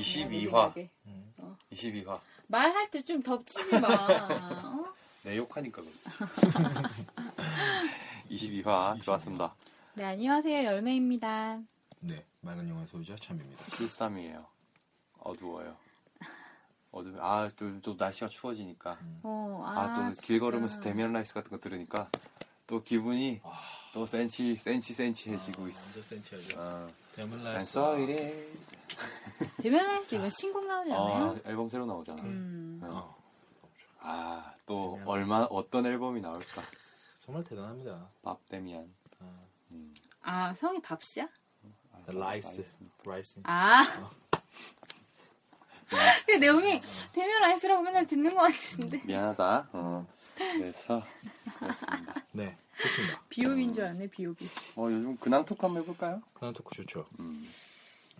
22화. 음. 어. 22화. 말할 때좀 겹치지 마. 내 욕하니까 그래. 22화 좋았습니다. 네, 안녕하세요. 열매입니다. 네, 맑은 영혼 소유자 참입니다. 73이에요. 어두워요. 어두 아, 또, 또 날씨가 추워지니까. 음. 어, 아또길 걸으면서 데미안 라이스 같은 거 들으니까 또 기분이 와. 또 센치, 센치, 센치해지고 있어. 완전 센치하죠. 어. I'm 라이스. sorry. 데미안 라이스 이번 신곡 나오지 않아요? 어, 앨범 새로 나오잖아. 음. 어. 아, 또 얼마 어떤 앨범이 나올까? 정말 대단합니다. 밥 데미안. 아, 음. 아, 성이 밥씨야? 아, 라이스, 라이스. 아. 어. 그 내용이 데미안 라이스라고 맨날 듣는 것 같은데. 미안하다. 어. 그래서 그렇습니다. 네, 좋습니다. B.o.B인 줄 알았네, B.o.B. 어, 요즘 근황 토크 한번 해볼까요? 근황 토크 좋죠. 음.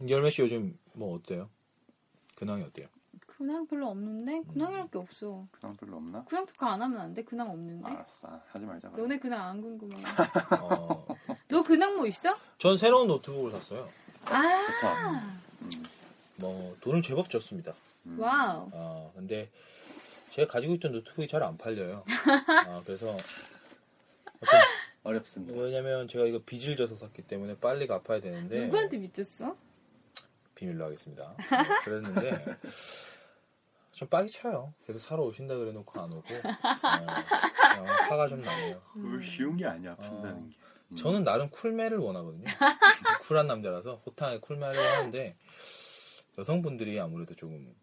열매 씨 요즘 뭐 어때요? 근황이 어때요? 근황 별로 없는데? 근황이랄 게 없어. 근황 별로 없나? 근황 토크 안 하면 안 돼? 근황 없는데? 알았어. 하지 말자. 그럼. 너네 근황 안 궁금해. 어, 너 근황 뭐 있어? 전 새로운 노트북을 샀어요. 아, 좋다. 음. 뭐 돈을 제법 줬습니다. 음. 와우. 아, 근데 제가 가지고 있던 노트북이 잘 안 팔려요. 아, 그래서 어떤 어렵습니다. 왜냐면 제가 이거 빚을 져서 샀기 때문에 빨리 갚아야 되는데 누구한테 믿었어? 비밀로 하겠습니다. 네, 그랬는데 좀 빡이 쳐요. 계속 사러 오신다 그래놓고 안 오고 어, 그냥 화가 좀 나네요. 그걸 쉬운 게 아니야. 판다는 게. 음. 저는 나름 쿨매를 원하거든요. 쿨한 남자라서 호탕하게 쿨매를 하는데 여성분들이 아무래도 조금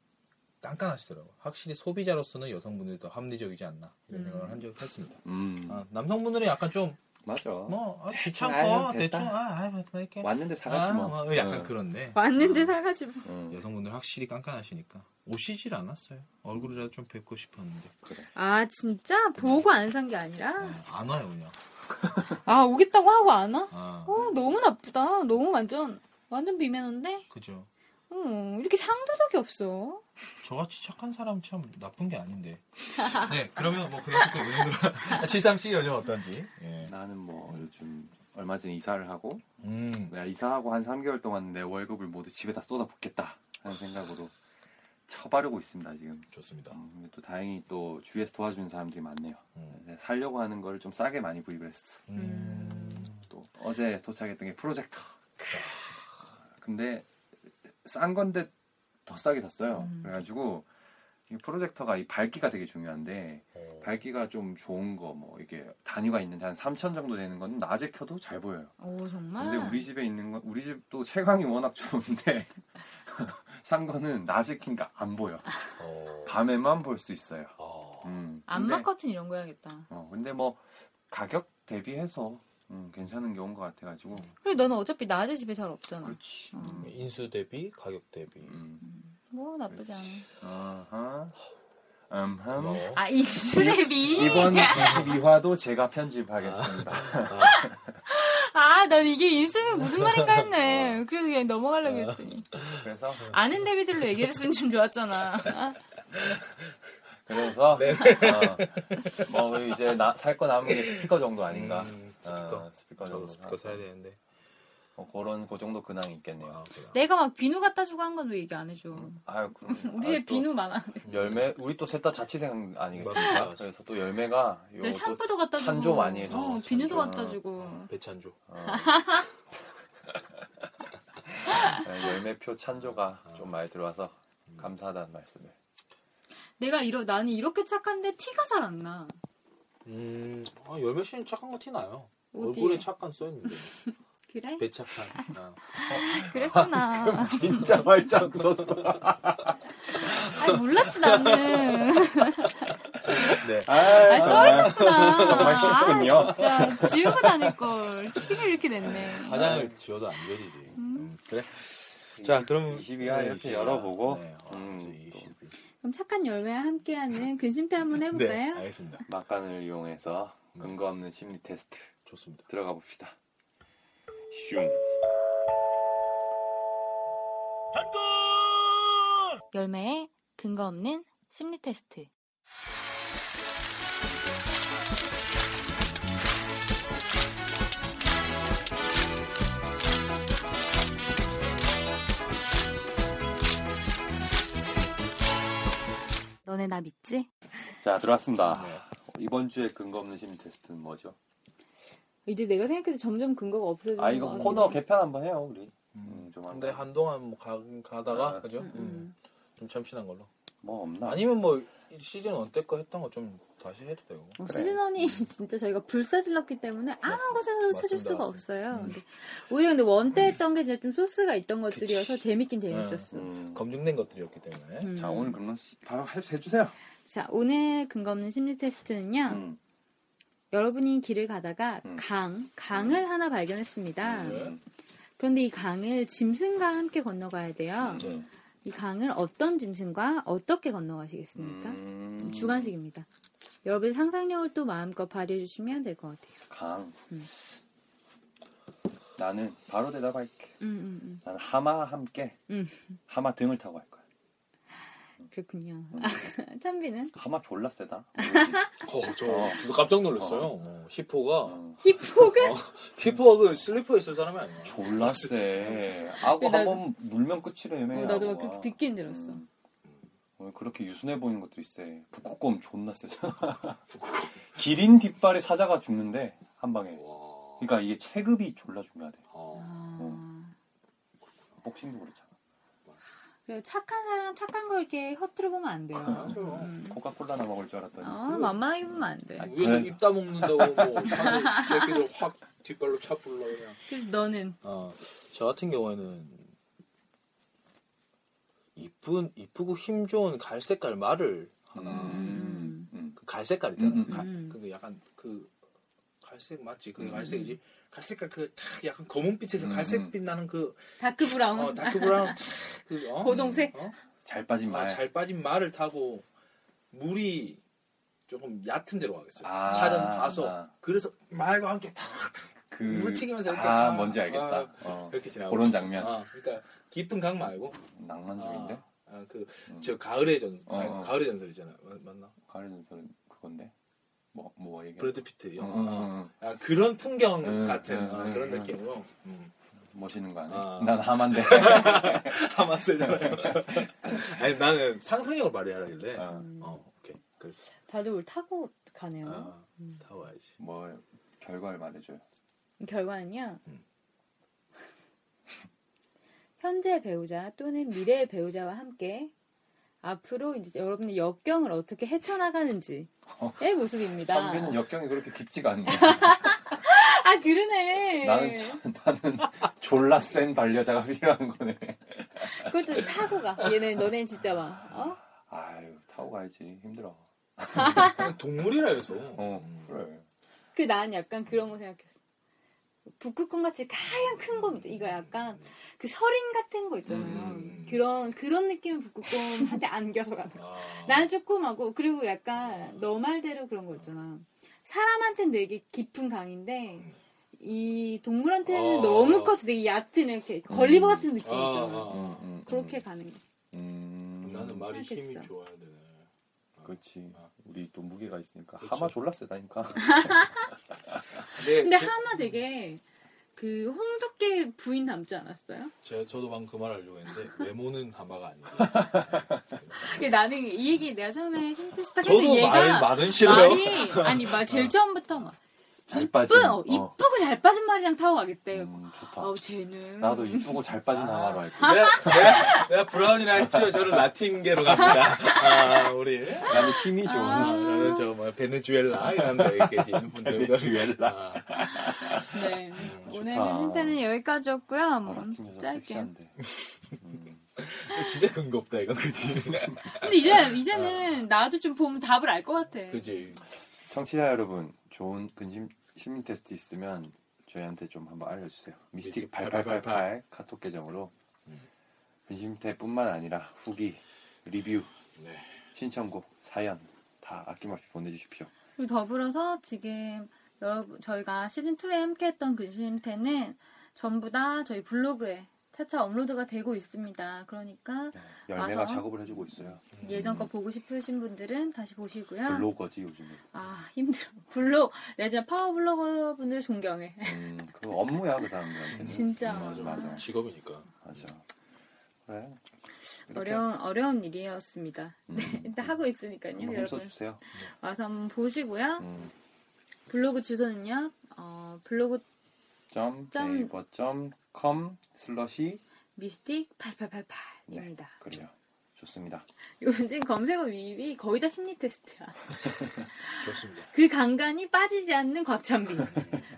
깐깐하시더라고요. 확실히 소비자로서는 여성분들이 더 합리적이지 않나 이런 생각을 한 적이 있습니다. 음. 아, 남성분들은 약간 좀 맞아. 뭐 아, 아유, 귀찮고 됐다. 대충 아, 아, 뭐 이렇게 왔는데 사가지 아, 뭐. 뭐 약간 어. 그런데 왔는데 사가지고. 어. 여성분들 확실히 깐깐하시니까 오시질 않았어요. 얼굴이라도 좀 뵙고 싶었는데 그래. 아, 진짜? 보고 안 산 게 아니라? 아, 안 와요 그냥. 아, 오겠다고 하고 안 와? 아, 어, 너무 나쁘다. 너무 완전, 완전 비매너인데? 그죠. 어, 이렇게 상도덕이 없어. 저같이 착한 사람 참 나쁜 게 아닌데. 네, 그러면 뭐 그냥 또 의견으로 칠상 씨 요즘 어떤지. 예. 나는 뭐 요즘 얼마 전에 이사를 하고 음, 내가 이사하고 한 3개월 동안 내 월급을 모두 집에다 쏟아붓겠다 하는 생각으로 처바르고 있습니다 지금. 좋습니다. 음, 또 다행히 또 주위에서 도와주는 사람들이 많네요. 음. 내가 살려고 하는 걸 좀 싸게 많이 구입을 했어. 음, 또 어제 도착했던 게 프로젝터. 근데 싼 건데 더 싸게 샀어요. 그래가지고 이 프로젝터가 이 밝기가 되게 중요한데 어, 밝기가 좀 좋은 거 뭐 이게 단위가 있는데 한 3천 정도 되는 건 낮에 켜도 잘 보여요. 오, 정말? 근데 우리 집에 있는 건 우리 집도 채광이 워낙 좋은데 산 거는 낮에 켜니까 안 보여. 어, 밤에만 볼 수 있어요. 어, 음. 안마 커튼 이런 거 해야겠다. 어, 근데 뭐 가격 대비해서 음, 괜찮은 게 온 것 같아가지고 그래, 너는 어차피 낮에 집에 잘 없잖아. 그렇지. 어. 음, 인수 대비 가격 대비. 음. 뭐, 나쁘지 않아. 아하. 음흠. 고마워. 아, 이 스냅이? 이번 22화도 제가 편집하겠습니다. 아, 난 이게 인스냅이 무슨 말인가 했네. 그래서 그냥 넘어가려고 했더니. 그래서 아는 데비들로 얘기해줬으면 좀 좋았잖아. 그래서 네. 어, 뭐 이제 살 거 남은 게 스피커 정도 아닌가. 음, 스피커. 어, 스피커 정도. 스피커. 사야 되는데. 어, 그런 그 정도 근황이 있겠네요. 아. 내가 막 비누 갖다 주고 한 건 왜 얘기 안 해줘. 아유, 그럼, 우리 집또 비누 많아. 열매 우리 또 셋 다 자취생 아니겠습니까? 맞습니다. 그래서 또 열매가 요내또 샴푸도 갖다 주고. 찬조 많이 해줬어. 어, 비누도 찬조. 갖다 주고. 배찬조. 어. 네, 열매표 찬조가 좀 많이 들어와서 감사하다는 말씀을. 내가 이러 나는 이렇게 착한데 티가 잘 안 나. 음, 아, 열매 씨는 착한 거 티 나요. 어디에? 얼굴에 착한 써 있는데. 그래? 배착한. 아. 그랬구나. 진짜 말짱 썼어. 아 몰랐지 나는. 네. 아, 써 있었구나. 정말 쉽군요. 아, 진짜 지우고 다닐 걸. 티를 이렇게 냈네. 화장을 지워도 안 지워지지. 음, 그래. 자, 그럼 22화 이렇게 22화. 열어보고, 네, 아, 음, 이제 또 22. 그럼 착한 열매와 함께하는 근심표 한번 해볼까요? 네, 알겠습니다. 막간을 이용해서 근거 없는 심리 테스트 좋습니다. 들어가 봅시다. 슝. 열매의 근거 없는 심리 테스트. 너네 나 믿지? 자, 들어왔습니다. 네. 이번 주에 근거 없는 심리 테스트는 뭐죠? 이제 내가 생각해도 점점 근거가 없어지는 아, 이거 코너 개편 한번 해요, 우리. 음, 좀 근데 한번. 한동안 뭐 가, 가다가 아, 그죠? 음, 음, 음. 좀 참신한 걸로. 뭐 없나? 아니면 뭐 시즌 1 때거 했던 거 좀 다시 해도 되고. 어, 그래. 시즌원이 진짜 저희가 불사질렀기 때문에 아무 것에서도 맞습니다, 찾을 수가 맞습니다. 없어요. 음. 근데 오히려 근데 원때 했던 게 진짜 좀 소스가 있던 것들이어서 그치. 재밌긴 재밌었어. 음. 검증된 것들이었기 때문에. 음. 자, 오늘 그러면 바로 해, 해주세요. 자, 오늘 근거 없는 심리 테스트는요. 음. 여러분이 길을 가다가 음. 강, 강을 하나 발견했습니다. 네. 그런데 이 강을 짐승과 함께 건너가야 돼요. 네. 이 강을 어떤 짐승과 어떻게 건너가시겠습니까? 음. 주관식입니다. 여러분의 상상력을 또 마음껏 발휘해 주시면 될 것 같아요. 강. 음. 나는 바로 대답할게. 음, 음, 음. 나는 하마와 함께 음. 하마 등을 타고 갈. 그렇군요. 찬비는? 하마 졸라 세다. 어, 저 어. 저도 깜짝 놀랐어요. 어, 히포가 어, 히포가? 어, 히포가 그 슬리퍼에 있을 사람이 아니야. 졸라 세. 근데 나- 한번 물면 끝이래. 어, 나도 막 그렇게 듣긴 들었어. 음. 어, 그렇게 유순해 보이는 것들이 세. 북극곰 존나 세잖아. 기린 뒷발에 사자가 죽는데 한 방에. 와. 그러니까 이게 체급이 졸라 중요하대. 어. 아. 복싱도 그렇잖아. 그리고 착한 사람 착한 거 이렇게 허투루 보면 안 돼요. 맞아요. 음. 코카콜라나 먹을 줄 알았더니. 아, 만만하게 보면 안 돼. 아니, 위에서 그래. 입 다 먹는다고 뭐 새끼들 확 뒷발로 차 불러 그냥. 그래서 너는 어, 저 같은 경우에는 이쁜 이쁘고 힘 좋은 갈색깔 말을 하나. 음. 음. 그 갈색깔 있잖아. 음, 음, 가- 음. 그 약간 그 갈색 맞지? 그 음, 갈색이지. 갈색깔 그 탁 약간 검은빛에서 음, 갈색빛 나는 그 dark brown. 어, dark brown 탁 그 어? 고동색? 어? 잘 빠진 말. 아, 잘 빠진 말을 타고 물이 조금 얕은 데로 가겠어요. 아, 찾아서 가서 아. 그래서 말과 함께 탁그 물 튀기면서 이렇게 아, 아, 뭔지 알겠다. 아, 어. 이렇게 지나고 그런 장면. 아, 그러니까 깊은 강 말고 낭만적인데. 아, 그, 음. 저, 가을의 전설, 어, 어. 가을의 전설이잖아. 맞- 맞나? 가을 전설은 그건데. 뭐, 뭐 얘기. 브래드 피트 영화. 응, 응, 응. 아, 그런 풍경 응, 같은 응, 아, 응, 그런 응. 느낌으로. 음. 멋있는 거 아니야? 아. 난 하만데. 하마 쓰잖아요. 아니, 나는 상상력을 발휘하라길래. 어. 어, 오케이. 그랬어. 다들 우리 타고 가네요. 아, 음. 타와야지. 뭐 결과를 말해줘요. 결과는요. 음. 현재 배우자 또는 미래의 배우자와 함께 앞으로 이제 여러분의 역경을 어떻게 헤쳐나가는지의 모습입니다. 선비는 역경이 그렇게 깊지가 않네. 아 그러네. 나는 참- 나는 졸라 센 반려자가 필요한 거네. 그걸 좀 타고 가. 얘네 너네 진짜 막 어? 아유 타고 가야지 힘들어. 동물이라 해서. 어 음. 그래. 그 난 약간 그런 거 생각했어. 북극곰 같이 하얀 큰 곰, 이거 약간 그 서린 같은 거 있잖아요. 음. 그런 그런 느낌의 북극곰한테 안겨서 가는. 거. 아. 나는 조그마고 그리고 약간 너 말대로 그런 거 있잖아. 사람한테는 되게 깊은 강인데 이 동물한테는 어. 너무 커서 되게 얕은 이렇게 걸리버 같은 느낌 아, 있잖아. 아, 아. 음, 음, 그렇게 가는 거. 음, 나는 말이 힘이 생각했어. 좋아야 되네. 그렇지. 우리 또 무게가 있으니까 그치. 하마 졸라 세다니까. 근데, 근데 제- 하마 되게 그 홍두깨 짧게 부인 닮지 않았어요? 제가 저도 방금 그 말 하려고 했는데 외모는 하마가 아니에요. 나는 이 얘기 내가 처음에 심스스타 저도 했는데 얘가 말 말은 싫어요. 말이 아니 막 제일 처음부터 막 잘 빠진. 이쁜 어, 이쁘고 잘 빠진 말이랑 타고 가겠대. 음, 좋다. 아우 쟤는 나도 이쁘고 잘 빠진 하마로 할게. 요 내가, 내가, 내가 브라운이랑 했지만 저는 라틴계로 갑니다. 아, 우리. 나는 힘이 좋은. 아, 나는 저, 뭐, 베네수엘라, 이런 데 계시는 분들. 베네수엘라. 아, 네. 음, 오늘 좋다. 힌트는 여기까지였고요. 나뭐 여자 짧게. 음. 진짜 근거 없다, 이건, 그치? 근데 이제 이제는 나도 좀 보면 답을 알 것 같아. 그치. 청취자 여러분, 좋은 근심 시민 테스트 있으면 저희한테 좀 한번 알려주세요. 미스틱 미스틱 8888 카톡 계정으로 근심테뿐만 아니라 후기, 리뷰, 네. 신청곡, 사연 다 아낌없이 보내주십시오. 그리고 더불어서 지금 여러분 저희가 시즌 2에 함께했던 근심태는 전부 다 저희 블로그에 차차 업로드가 되고 있습니다. 그러니까 열매가 와서? 작업을 해주고 있어요. 예전 거 보고 싶으신 분들은 다시 보시고요. 블로거지 요즘에. 아 힘들어. 블로 내가 진짜 파워 블로거 분들 존경해. 음, 그 업무야 그 사람들한테는. 진짜. 음, 맞아 맞아 직업이니까. 맞아. 그래. 이렇게, 어려운 어려운 일이었습니다. 음, 네, 일단 하고 있으니까요, 여러분. 힘써주세요. 와서 한번 보시고요. 음, 블로그 주소는요. 어, 블로그 네이버 점 com 슬러시 미스틱 8888입니다. 그래요. 좋습니다. 요즘 검색어 윗이 거의 다 심리 테스트야. 좋습니다. 그 간간이 빠지지 않는 곽찬비.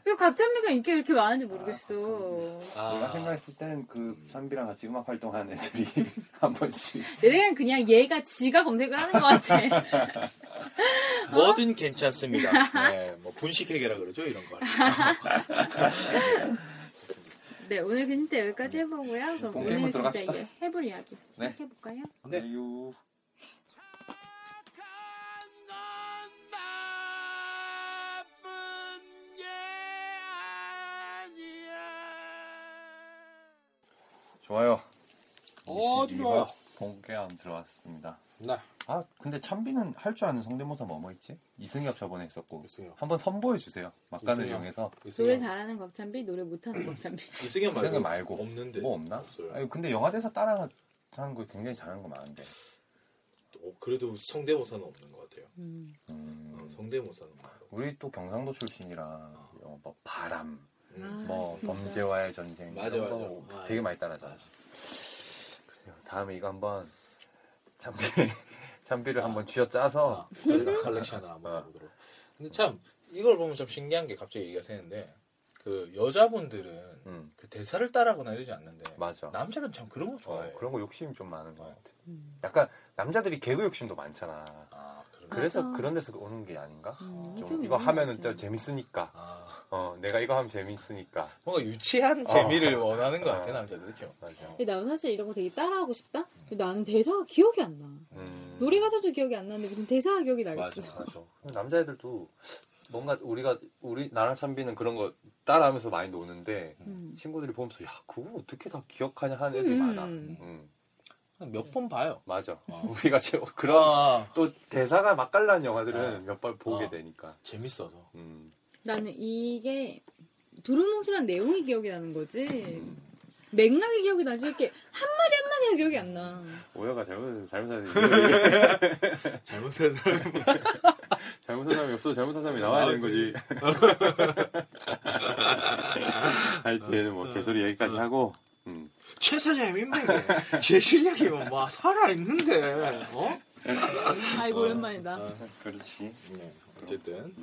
왜 곽찬비가 인기가 이렇게 많은지 모르겠어. 내가 생각했을 땐그 산비랑 같이 음악 활동하는 애들이 한 번씩 내 생각엔 그냥 얘가 지가 검색을 하는 것 같아. 뭐든 괜찮습니다. 네, 뭐 분식회계라 그러죠, 이런 거. 네, 오늘 그 진짜 여기까지 해보고요. 그럼 오늘 진짜. 이게 해볼 이야기 네. 시작해볼까요? 네. 네 좋아요. 어, 22화 좋아요. 본게임 들어왔습니다. 네. 아 근데 찬비는 할 줄 아는 성대모사 뭐뭐 있지? 이승엽 저번에 했었고 이승엽. 한번 선보여 주세요. 막간을 이승엽. 이용해서 노래 이승엽, 잘하는 곽찬비, 노래 못하는 곽찬비. 이승엽 말고, 이승엽 말고 없는데. 뭐 없나? 없어요. 아니 근데 영화 대사 따라 하는 거 굉장히 잘하는 거 많은데. 어, 그래도 성대모사는 없는 것 같아요. 음. 음, 어, 성대모사는 없는 것 같아요. 우리 또 경상도 출신이라 어, 뭐 바람, 음. 뭐 진짜. 범죄와의 전쟁 맞아, 이런 맞아. 거 맞아. 되게 많이 따라하잖아. 그래요. 다음에 이거 한번 참비 참비를 아. 한번 쥐어 짜서 아, 컬- 컬렉션을 한번 해보도록. 근데 참 이걸 보면 좀 신기한 게 갑자기 얘기가 새는데 그 여자분들은 음, 그 대사를 따라하거나 이러지 않는데 맞아. 남자들은 참 그런 거 어, 좋아해. 그런 거 욕심이 좀 많은 것 같아. 음. 약간 남자들이 개그 욕심도 많잖아. 아. 그래서 맞아. 그런 데서 오는 게 아닌가? 음, 좀 좀 이거 하면은. 좀 재밌으니까. 아 어, 내가 이거 하면 재밌으니까. 뭔가 유치한 어. 재미를 원하는 것 같아 어. 남자들 그렇죠. 맞아. 근데 나도 사실 이런 거 되게 따라하고 싶다? 근데 나는 대사가 기억이 안 나. 음. 노래 가사도 기억이 안 나는데 무슨 대사가 기억이 나겠어. 맞아. 맞아. 남자애들도 뭔가 우리가 우리 나랑 찬비는 그런 거 따라하면서 많이 노는데 음. 친구들이 보면서 야 그걸 어떻게 다 기억하냐 하는 애들이 음. 많아. 음. 몇번 봐요. 맞아. 어. 우리가 제- 그런 아, 또 대사가 맛깔난 영화들은 어. 몇번 보게 어. 되니까. 재밌어서. 음. 나는 이게 두루뭉술한 내용이 기억이 나는 거지. 음. 맥락이 기억이 나지 이렇게 한마디 한마디가 기억이 안 나. 오해가 잘못 잘못한 잘못된 사람. 잘못한 사람이 없어 잘못한 사람이 나와야 되는 거지. 하여튼 뭐 개소리 여기까지 하고. 음. 최 사장님 인맥에 제 실력이면 막 살아 있는데 어? 아이고 오랜만이다. 그렇지. 네, 어쨌든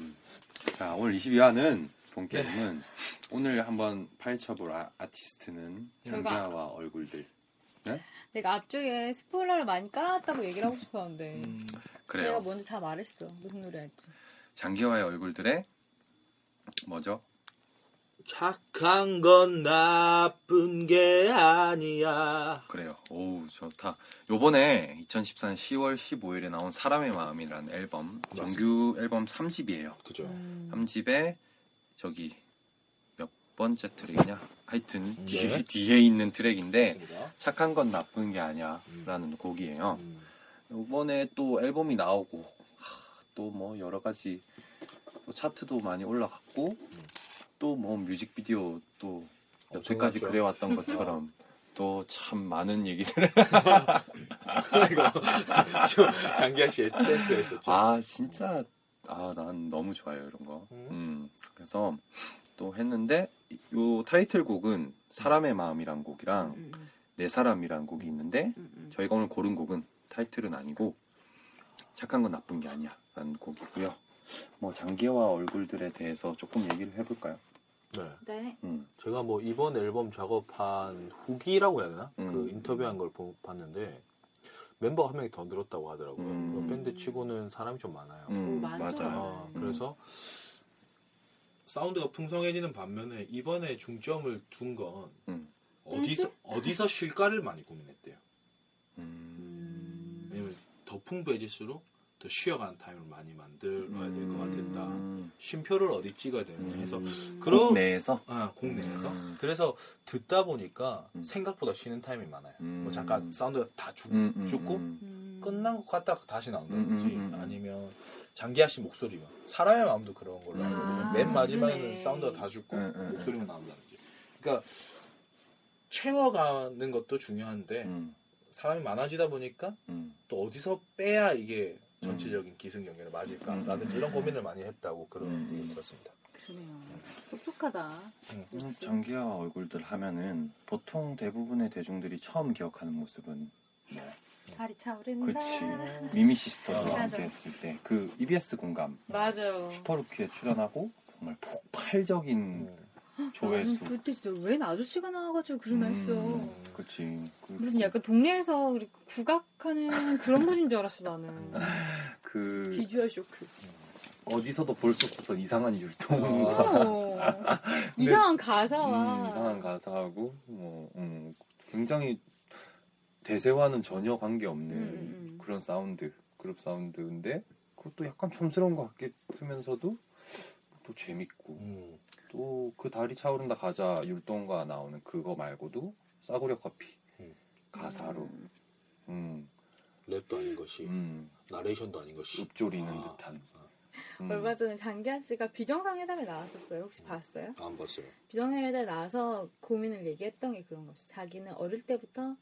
자, 오늘 22화는 본 게임은 오늘 한번 파헤쳐볼 아, 아티스트는 장기하와 얼굴들. 내가 앞쪽에 스포일러를 많이 깔아놨다고 얘기를 하고 싶었는데 음, 내가 먼저 다 말했어. 무슨 노래 할지. 장기하와의 얼굴들의 뭐죠? 착한 건 나쁜 게 아니야. 그래요. 오우 좋다. 요번에 2014년 10월 15일에 나온 사람의 마음이라는 앨범 정규 앨범 3집이에요. 그죠. 음. 3집에 저기 몇 번째 트랙이냐? 하여튼 뒤에, 네. 뒤에 있는 트랙인데 맞습니다. 착한 건 나쁜 게 아니야라는 곡이에요. 음, 이번에 또 앨범이 나오고 또 뭐 여러 가지 또 차트도 많이 올라갔고 또 뭐 뮤직비디오 또 여태까지 엄청났죠. 그래왔던 것처럼 또 참 많은 얘기들을 장기하 씨의 댄스가 있었죠. 아 진짜 아 난 너무 좋아요 이런 거. 음. 음 그래서 또 했는데 이- 요 타이틀곡은 사람의 마음이란 곡이랑 음, 내 사람이란 곡이 있는데 음, 음. 저희가 오늘 고른 곡은 타이틀은 아니고 착한 건 나쁜 게 아니야 라는 곡이고요. 뭐 장기와 얼굴들에 대해서 조금 얘기를 해볼까요? 네. 네. 음, 제가 뭐 이번 앨범 작업한 후기라고 해야 되나? 음. 그 인터뷰한 걸 보- 봤는데 멤버가 한 명이 더 늘었다고 하더라고요. 음. 그 밴드 치고는 사람이 좀 많아요. 음. 맞아요. 어, 음. 그래서 사운드가 풍성해지는 반면에 이번에 중점을 둔건 음. 어디서 어디서 쉴까를 많이 고민했대요. 음, 음. 왜냐면 더 풍부해질수록 더 쉬어가는 타임을 많이 만들어야 될 것 같았다. 음. 쉼표를 어디 찍어야 되느냐 해서 음. 그러 곡 내에서 아, 곡 내에서 음. 그래서 듣다 보니까 음. 생각보다 쉬는 타임이 많아요. 음. 뭐 잠깐 사운드가 다 죽, 음, 음, 죽고 음. 음. 끝난 것 같다가 다시 나온다든지 음, 음, 음, 음. 아니면 장기하 씨 목소리만 사람의 마음도 그런 걸로 알고. 아, 맨 마지막에는 그러네. 사운드가 다 죽고 음, 음, 목소리만 나온다든지. 그러니까 채워가는 것도 중요한데 음, 사람이 많아지다 보니까 음. 또 어디서 빼야 이게 전체적인 기승전결에 맞을까라든지 이런 고민을 많이 했다고 그런 음. 얘기 들었습니다. 그러네요. 똑똑하다. 음, 장기와 얼굴들 하면은 보통 대부분의 대중들이 처음 기억하는 모습은 달이 차오른다. 그치 미미 시스터즈와 어. 함께 했을 때 그 EBS 공감 맞아요. 슈퍼루키에 출연하고 정말 폭발적인 음. 조회수 나는 그때 진짜 웬 아저씨가 나와가지고 그러나 했어. 음, 그치 그, 무슨 약간 동네에서 이렇게 국악하는 그런 분인 줄 알았어 나는. 그 비주얼 쇼크. 어디서도 볼 수 없었던 이상한 율동과 어. 이상한 가사와 음, 이상한 가사하고 뭐 음, 굉장히 대세와는 전혀 관계 없는 음, 음. 그런 사운드 그룹 사운드인데 그것도 약간 촌스러운 것 같으면서도 또 재밌고 음. 또 그 달이 차오른다 가자 율동가 나오는 그거 말고도 싸구려 커피 음. 가사로 음, 랩도 아닌 것이 음, 나레이션도 아닌 것이 읊조리는 아, 듯한 음, 얼마 전에 장기한 씨가 비정상회담에 나왔었어요. 혹시 봤어요? 안 봤어요. 비정상회담에 나와서 고민을 얘기했던 게 그런 거죠. 자기는 어릴 때부터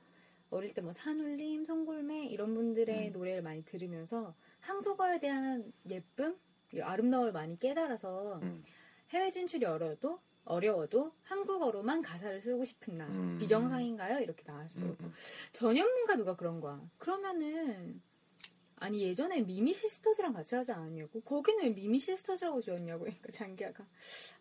어릴 때 뭐 산울림, 송골매 이런 분들의 음. 노래를 많이 들으면서 한국어에 대한 예쁨, 이 아름다움을 많이 깨달아서 음, 해외 진출이 어려워도 어려워도 한국어로만 가사를 쓰고 싶은 나 음. 비정상인가요? 이렇게 나왔어. 음, 음. 전현무인가 누가 그런 거야. 그러면은 아니 예전에 미미 시스터즈랑 같이 하지 않았냐고. 거기는 왜 미미 시스터즈라고 지었냐고. 그러니까 장기하가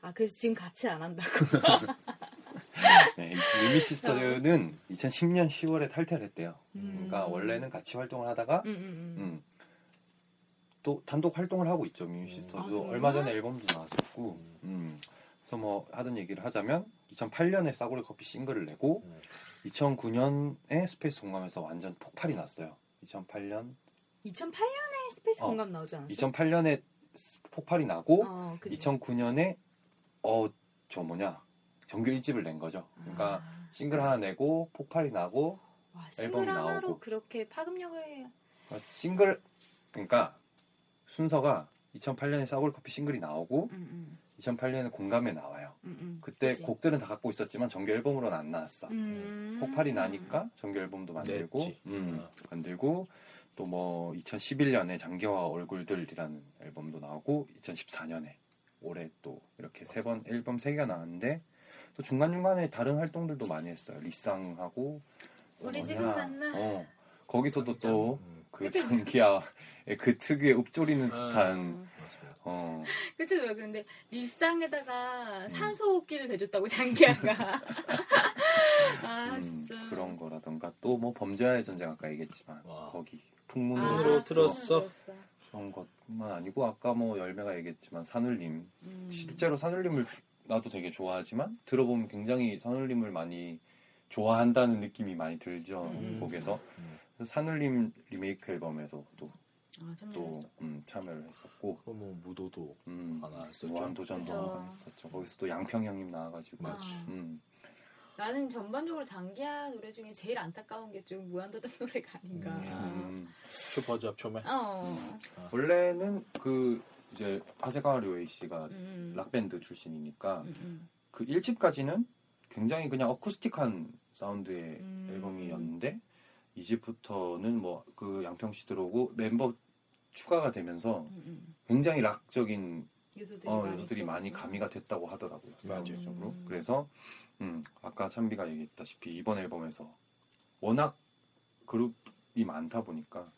아 그래서 지금 같이 안 한다고. 네, 미미 시스터즈는 2010년 10월에 탈퇴를 했대요. 음. 그러니까 원래는 같이 활동을 하다가 음, 음, 음. 음, 또 단독 활동을 하고 있죠 미미 시스터즈. 아, 그래요? 얼마 전에 앨범도 나왔었고. 음, 그래서 뭐 하던 얘기를 하자면 2008년에 싸구려 커피 싱글을 내고 음. 2009년에 스페이스 공감에서 완전 폭발이 났어요. 2008년 2008년에 스페이스 어, 공감 나오지 않았어? 2008년에 폭발이 나고 어, 그치. 2009년에 어 저 뭐냐 정규 1집을 낸 거죠. 그러니까 아. 싱글 하나 내고 폭발이 나고 와, 앨범이 싱글 하나로 나오고. 그렇게 파급력을. 어, 싱글 그러니까 순서가 2008년에 싸구려 커피 싱글이 나오고 음, 음, 2008년에 공감에 나와요. 음, 음. 그때 그치. 곡들은 다 갖고 있었지만 정규 앨범으로는 안 나왔어. 음. 폭발이 나니까 정규 앨범도 만들고. 음, 어. 만들고 또 뭐 2011년에 장기화 얼굴들이라는 앨범도 나오고 2014년에 올해 또 이렇게 세 번 앨범 세 개가 나왔는데 또 중간 중간에 다른 활동들도 많이 했어요. 리쌍하고 우리 또 지금 만나. 어, 거기서도 또 음, 그 장기화 그 특유의 읊조리는 아. 듯한 맞습니다. 어, 왜 그런데 일상에다가 음. 산소호흡기를 대줬다고 장기하가 아 음, 진짜 그런 거라던가 또 뭐 범죄와의 전쟁 아까 얘기했지만 와. 거기 아, 풍문으로 풍문으로 들었어. 그런 것만 아니고 아까 뭐 열매가 얘기했지만 산울림 음. 실제로 산울림을 나도 되게 좋아하지만 들어보면 굉장히 산울림을 많이 좋아한다는 느낌이 많이 들죠 음. 곡에서 음. 산울림 리메이크 앨범에도 또, 아, 참 또. 음, 참여를 했었고 뭐 무도도 음, 하나 했었죠. 무한도전도 그죠. 하나 했었죠 거기서 또 양평 형님 나와가지고 맞지. 음, 나는 전반적으로 장기하 노래 중에 제일 안타까운 게 좀 무한도전 노래가 아닌가. 음. 슈퍼잡 초매. 어. 원래는 그 이제 하세가와 료에이 씨가 음. 락밴드 출신이니까 음, 음. 그 1집까지는 굉장히 그냥 어쿠스틱한 사운드의 음. 앨범이었는데 이집부터는 뭐 그 양평 씨 들어오고 멤버 추가가 되면서 음, 음. 굉장히 락적인 요소들이, 어, 많이 요소들이 많이. 가미가 됐다고 하더라고요. 사운드적으로. 음. 그래서 음, 아까 찬비가 얘기했다시피 이번 앨범에서 워낙 그룹이 많다 보니까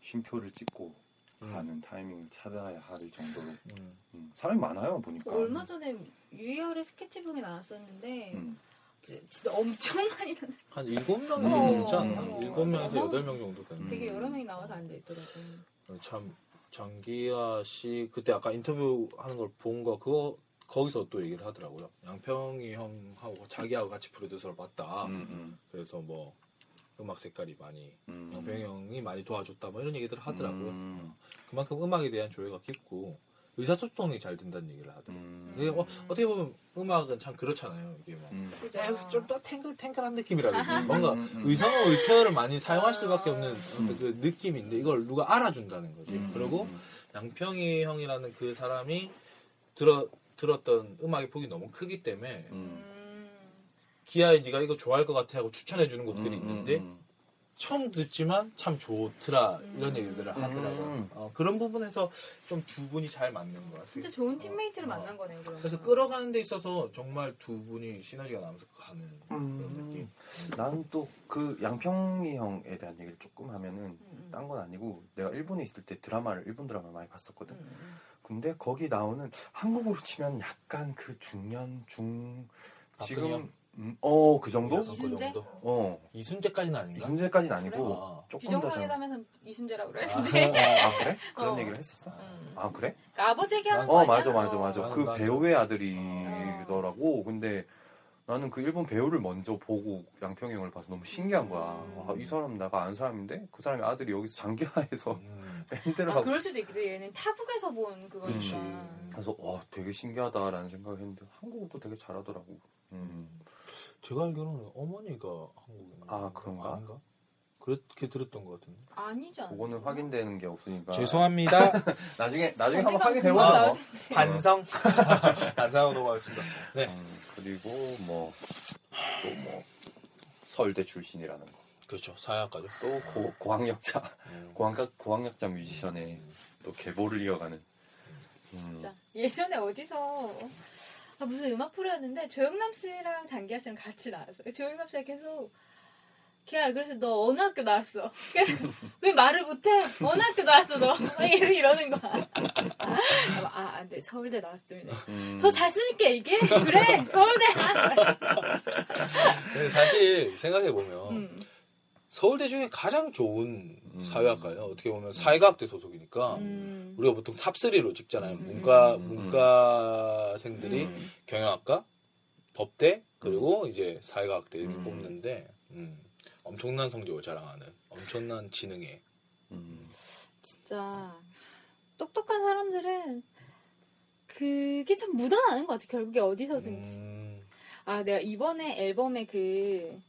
쉼표를 찍고 음. 가는 타이밍을 찾아야 할 정도로 음. 음, 사람이 많아요 보니까. 얼마 전에 유이열의 스케치북에 나왔었는데 음. 지- 진짜 엄청 많이 나한 일곱 명 음. 정도 되지 어, 않나? 어. 일곱 명에서 어. 여덟 명 정도 되는. 되게 음. 여러 명이 나와서 앉아 있더라고요. 참 장기하 씨 그때 아까 인터뷰 하는 걸 본 거 그거 거기서 또 얘기를 하더라고요. 양평이 형하고 자기하고 같이 프로듀서를 봤다. 음, 음, 그래서 뭐 음악 색깔이 많이 음. 양평이 형이 많이 도와줬다 뭐 이런 얘기들을 하더라고요. 음, 그만큼 음악에 대한 조예가 깊고 의사소통이 잘 된다는 얘기를 하더라고요. 음. 어, 어떻게 보면 음악은 참 그렇잖아요. 이게 뭐 음. 좀더 탱글탱글한 느낌이라든지 뭔가 음, 음. 의성어 의태어를 많이 사용할 수밖에 없는 음. 그 느낌인데 이걸 누가 알아준다는 거지. 음, 그리고 음, 양평이 형이라는 그 사람이 들어 들었던 음악의 폭이 너무 크기 때문에 음. 음. 기아에 네가 이거 좋아할 것 같아 하고 추천해 주는 곳들이 음, 있는데 음, 처음 듣지만 참 좋더라 이런 음. 얘기들을 하더라고요. 음. 어, 그런 부분에서 좀 두 분이 잘 맞는 것 같아요. 진짜 좋은 팀메이트를 어. 만난 거네요. 그러면. 그래서 끌어가는 데 있어서 정말 두 분이 시너지가 나면서 가는 그런 음. 느낌. 나는 또 그 양평이 형에 대한 얘기를 조금 하면은. 딴 건 아니고 내가 일본에 있을 때 드라마를 일본 드라마를 많이 봤었거든. 근데 거기 나오는 한국으로 치면 약간 그 중년 중? 지금 음, 어 그 정도? 약간 그 이순재? 정도. 어 이순재까지는 아닌가? 이순재까지는 아니고 아. 조금 더 잘. 비정상회담에서 이순재라고 아, 그랬는데 아 그래? 그런 어. 얘기를 했었어? 음. 아 그래? 그러니까 아버지 얘기하는 거 어 아니야? 맞아 맞아 맞아. 나는- 그 나는 배우의 아들이더라고. 근데 나는 그 일본 배우를 먼저 보고 양평이 형을 봐서 너무 신기한 거야. 음. 아, 이 사람 내가 아는 사람인데 그 사람의 아들이 여기서 장기하에서 음. 밴드를 아, 하고 그럴 수도 있겠지. 얘는 타국에서 본. 그거니까. 그래서 와 되게 신기하다라는 생각을 했는데 한국어도 되게 잘하더라고. 음. 제가 알기로는 어머니가 한국인 아, 그런가? 아닌가? 그렇게 들었던 것 같은데. 아니지 않아? 그거는 확인되는 게 없으니까. 죄송합니다. 나중에 나중에 한번 확인해보자. 뭐. 반성. 반성하고 넘어가겠습니다. 네. 음, 그리고 뭐 또 뭐 서울대 출신이라는 거. 그렇죠. 사약가죠. 또 고, 고학력자 음. 고학력 고학력자 뮤지션의 또 계보를 이어가는. 음. 진짜. 예전에 어디서 아, 무슨 음악 프로였는데 조영남 씨랑 장기하 씨랑 같이 나왔어요. 조영남 씨가 계속 걔야 그래서 너 어느 학교 나왔어? 계속 왜 말을 못해? 어느 학교 나왔어 너? 이러- 이러는 거야. 아, 안돼 서울대 나왔습니다. 음. 더 자신 있게 얘기해. 그래 서울대. 사실 생각해 보면 음. 서울대 중에 가장 좋은 음. 사회학과예요. 어떻게 보면 사회과학대 소속이니까 음. 우리가 보통 top 3로 찍잖아요. 음. 문과 음. 문과생들이 음. 경영학과, 법대 그리고 이제 사회과학대 이렇게 음. 뽑는데 음, 엄청난 성적을 자랑하는 엄청난 지능에 음. 진짜 똑똑한 사람들은 그게 참 묻어나는 것 같아. 결국에 어디서든지. 음, 아, 내가 이번에 앨범에 그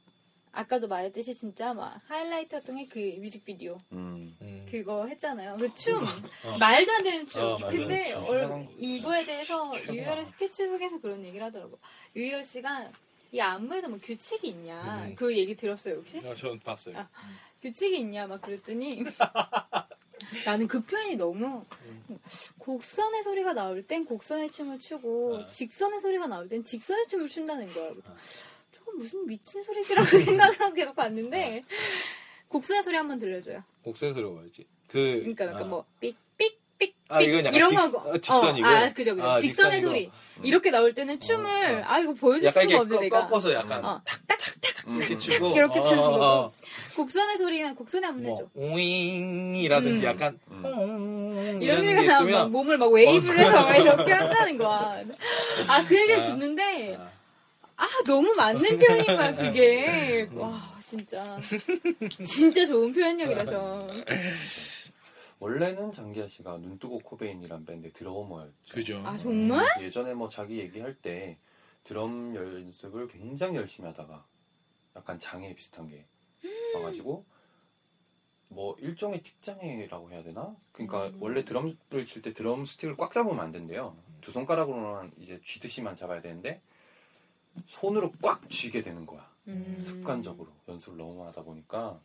아까도 말했듯이 진짜 막 하이라이트였던 게그 뮤직비디오 음. 음. 그거 했잖아요. 그 춤 어. 말도 안 되는 춤. 어, 근데. 얼-. 이거에 대해서. 유열의 스케치북에서 그런 얘기를 하더라고. 유열 씨가 이 안무에도 뭐 규칙이 있냐 음. 그 얘기 들었어요 혹시? 아, 전 봤어요. 아. 규칙이 있냐 막 그랬더니 나는 그 표현이 너무 곡선의 소리가 나올 땐 곡선의 춤을 추고 어. 직선의 소리가 나올 땐 직선의 춤을 춘다는 거야. 어. 무슨 미친 소리지라고 생각을 하고 계속 봤는데 곡선의 소리 한번 들려줘요. 곡선 소리가 뭐였지? 그 그러니까 약간 아. 뭐 삑삑 삑 아, 이건 약간 이런 직- 거 하고 어, 직선이고. 아 그죠 그죠 아, 직선의 직선이고. 소리 이렇게 나올 때는 춤을 어. 아 이거 보여줄 수가 없네 꺾- 내가 꺾어서 약간 어, 탁탁탁 음. 이렇게 치고 이렇게 치는 어, 거고. 어, 어. 곡선의 소리가 곡선에 한번 뭐 해줘 오잉이라든지 음. 약간 음. 옹 이런 게 소리가 나면 몸을 막 웨이브를 해서 막 이렇게 한다는 거야 아 그 얘기를 아. 듣는데 아, 아 너무 맞는 표현인 거야 그게 와 진짜 진짜 좋은 표현력이다 저 원래는 장기하 씨가 눈뜨고 코베인이란 밴드 드러머였죠. 그죠. 아, 정말? 예전에 뭐 자기 얘기할 때 드럼 연습을 굉장히 열심히 하다가 약간 장애 비슷한 게 와가지고 뭐 일종의 틱장애라고 해야 되나? 그러니까 음. 원래 드럼을 칠 때 드럼 스틱을 꽉 잡으면 안 된대요. 두 손가락으로만 이제 쥐듯이만 잡아야 되는데 손으로 꽉 쥐게 되는 거야. 음. 습관적으로 연습을 너무 하다 보니까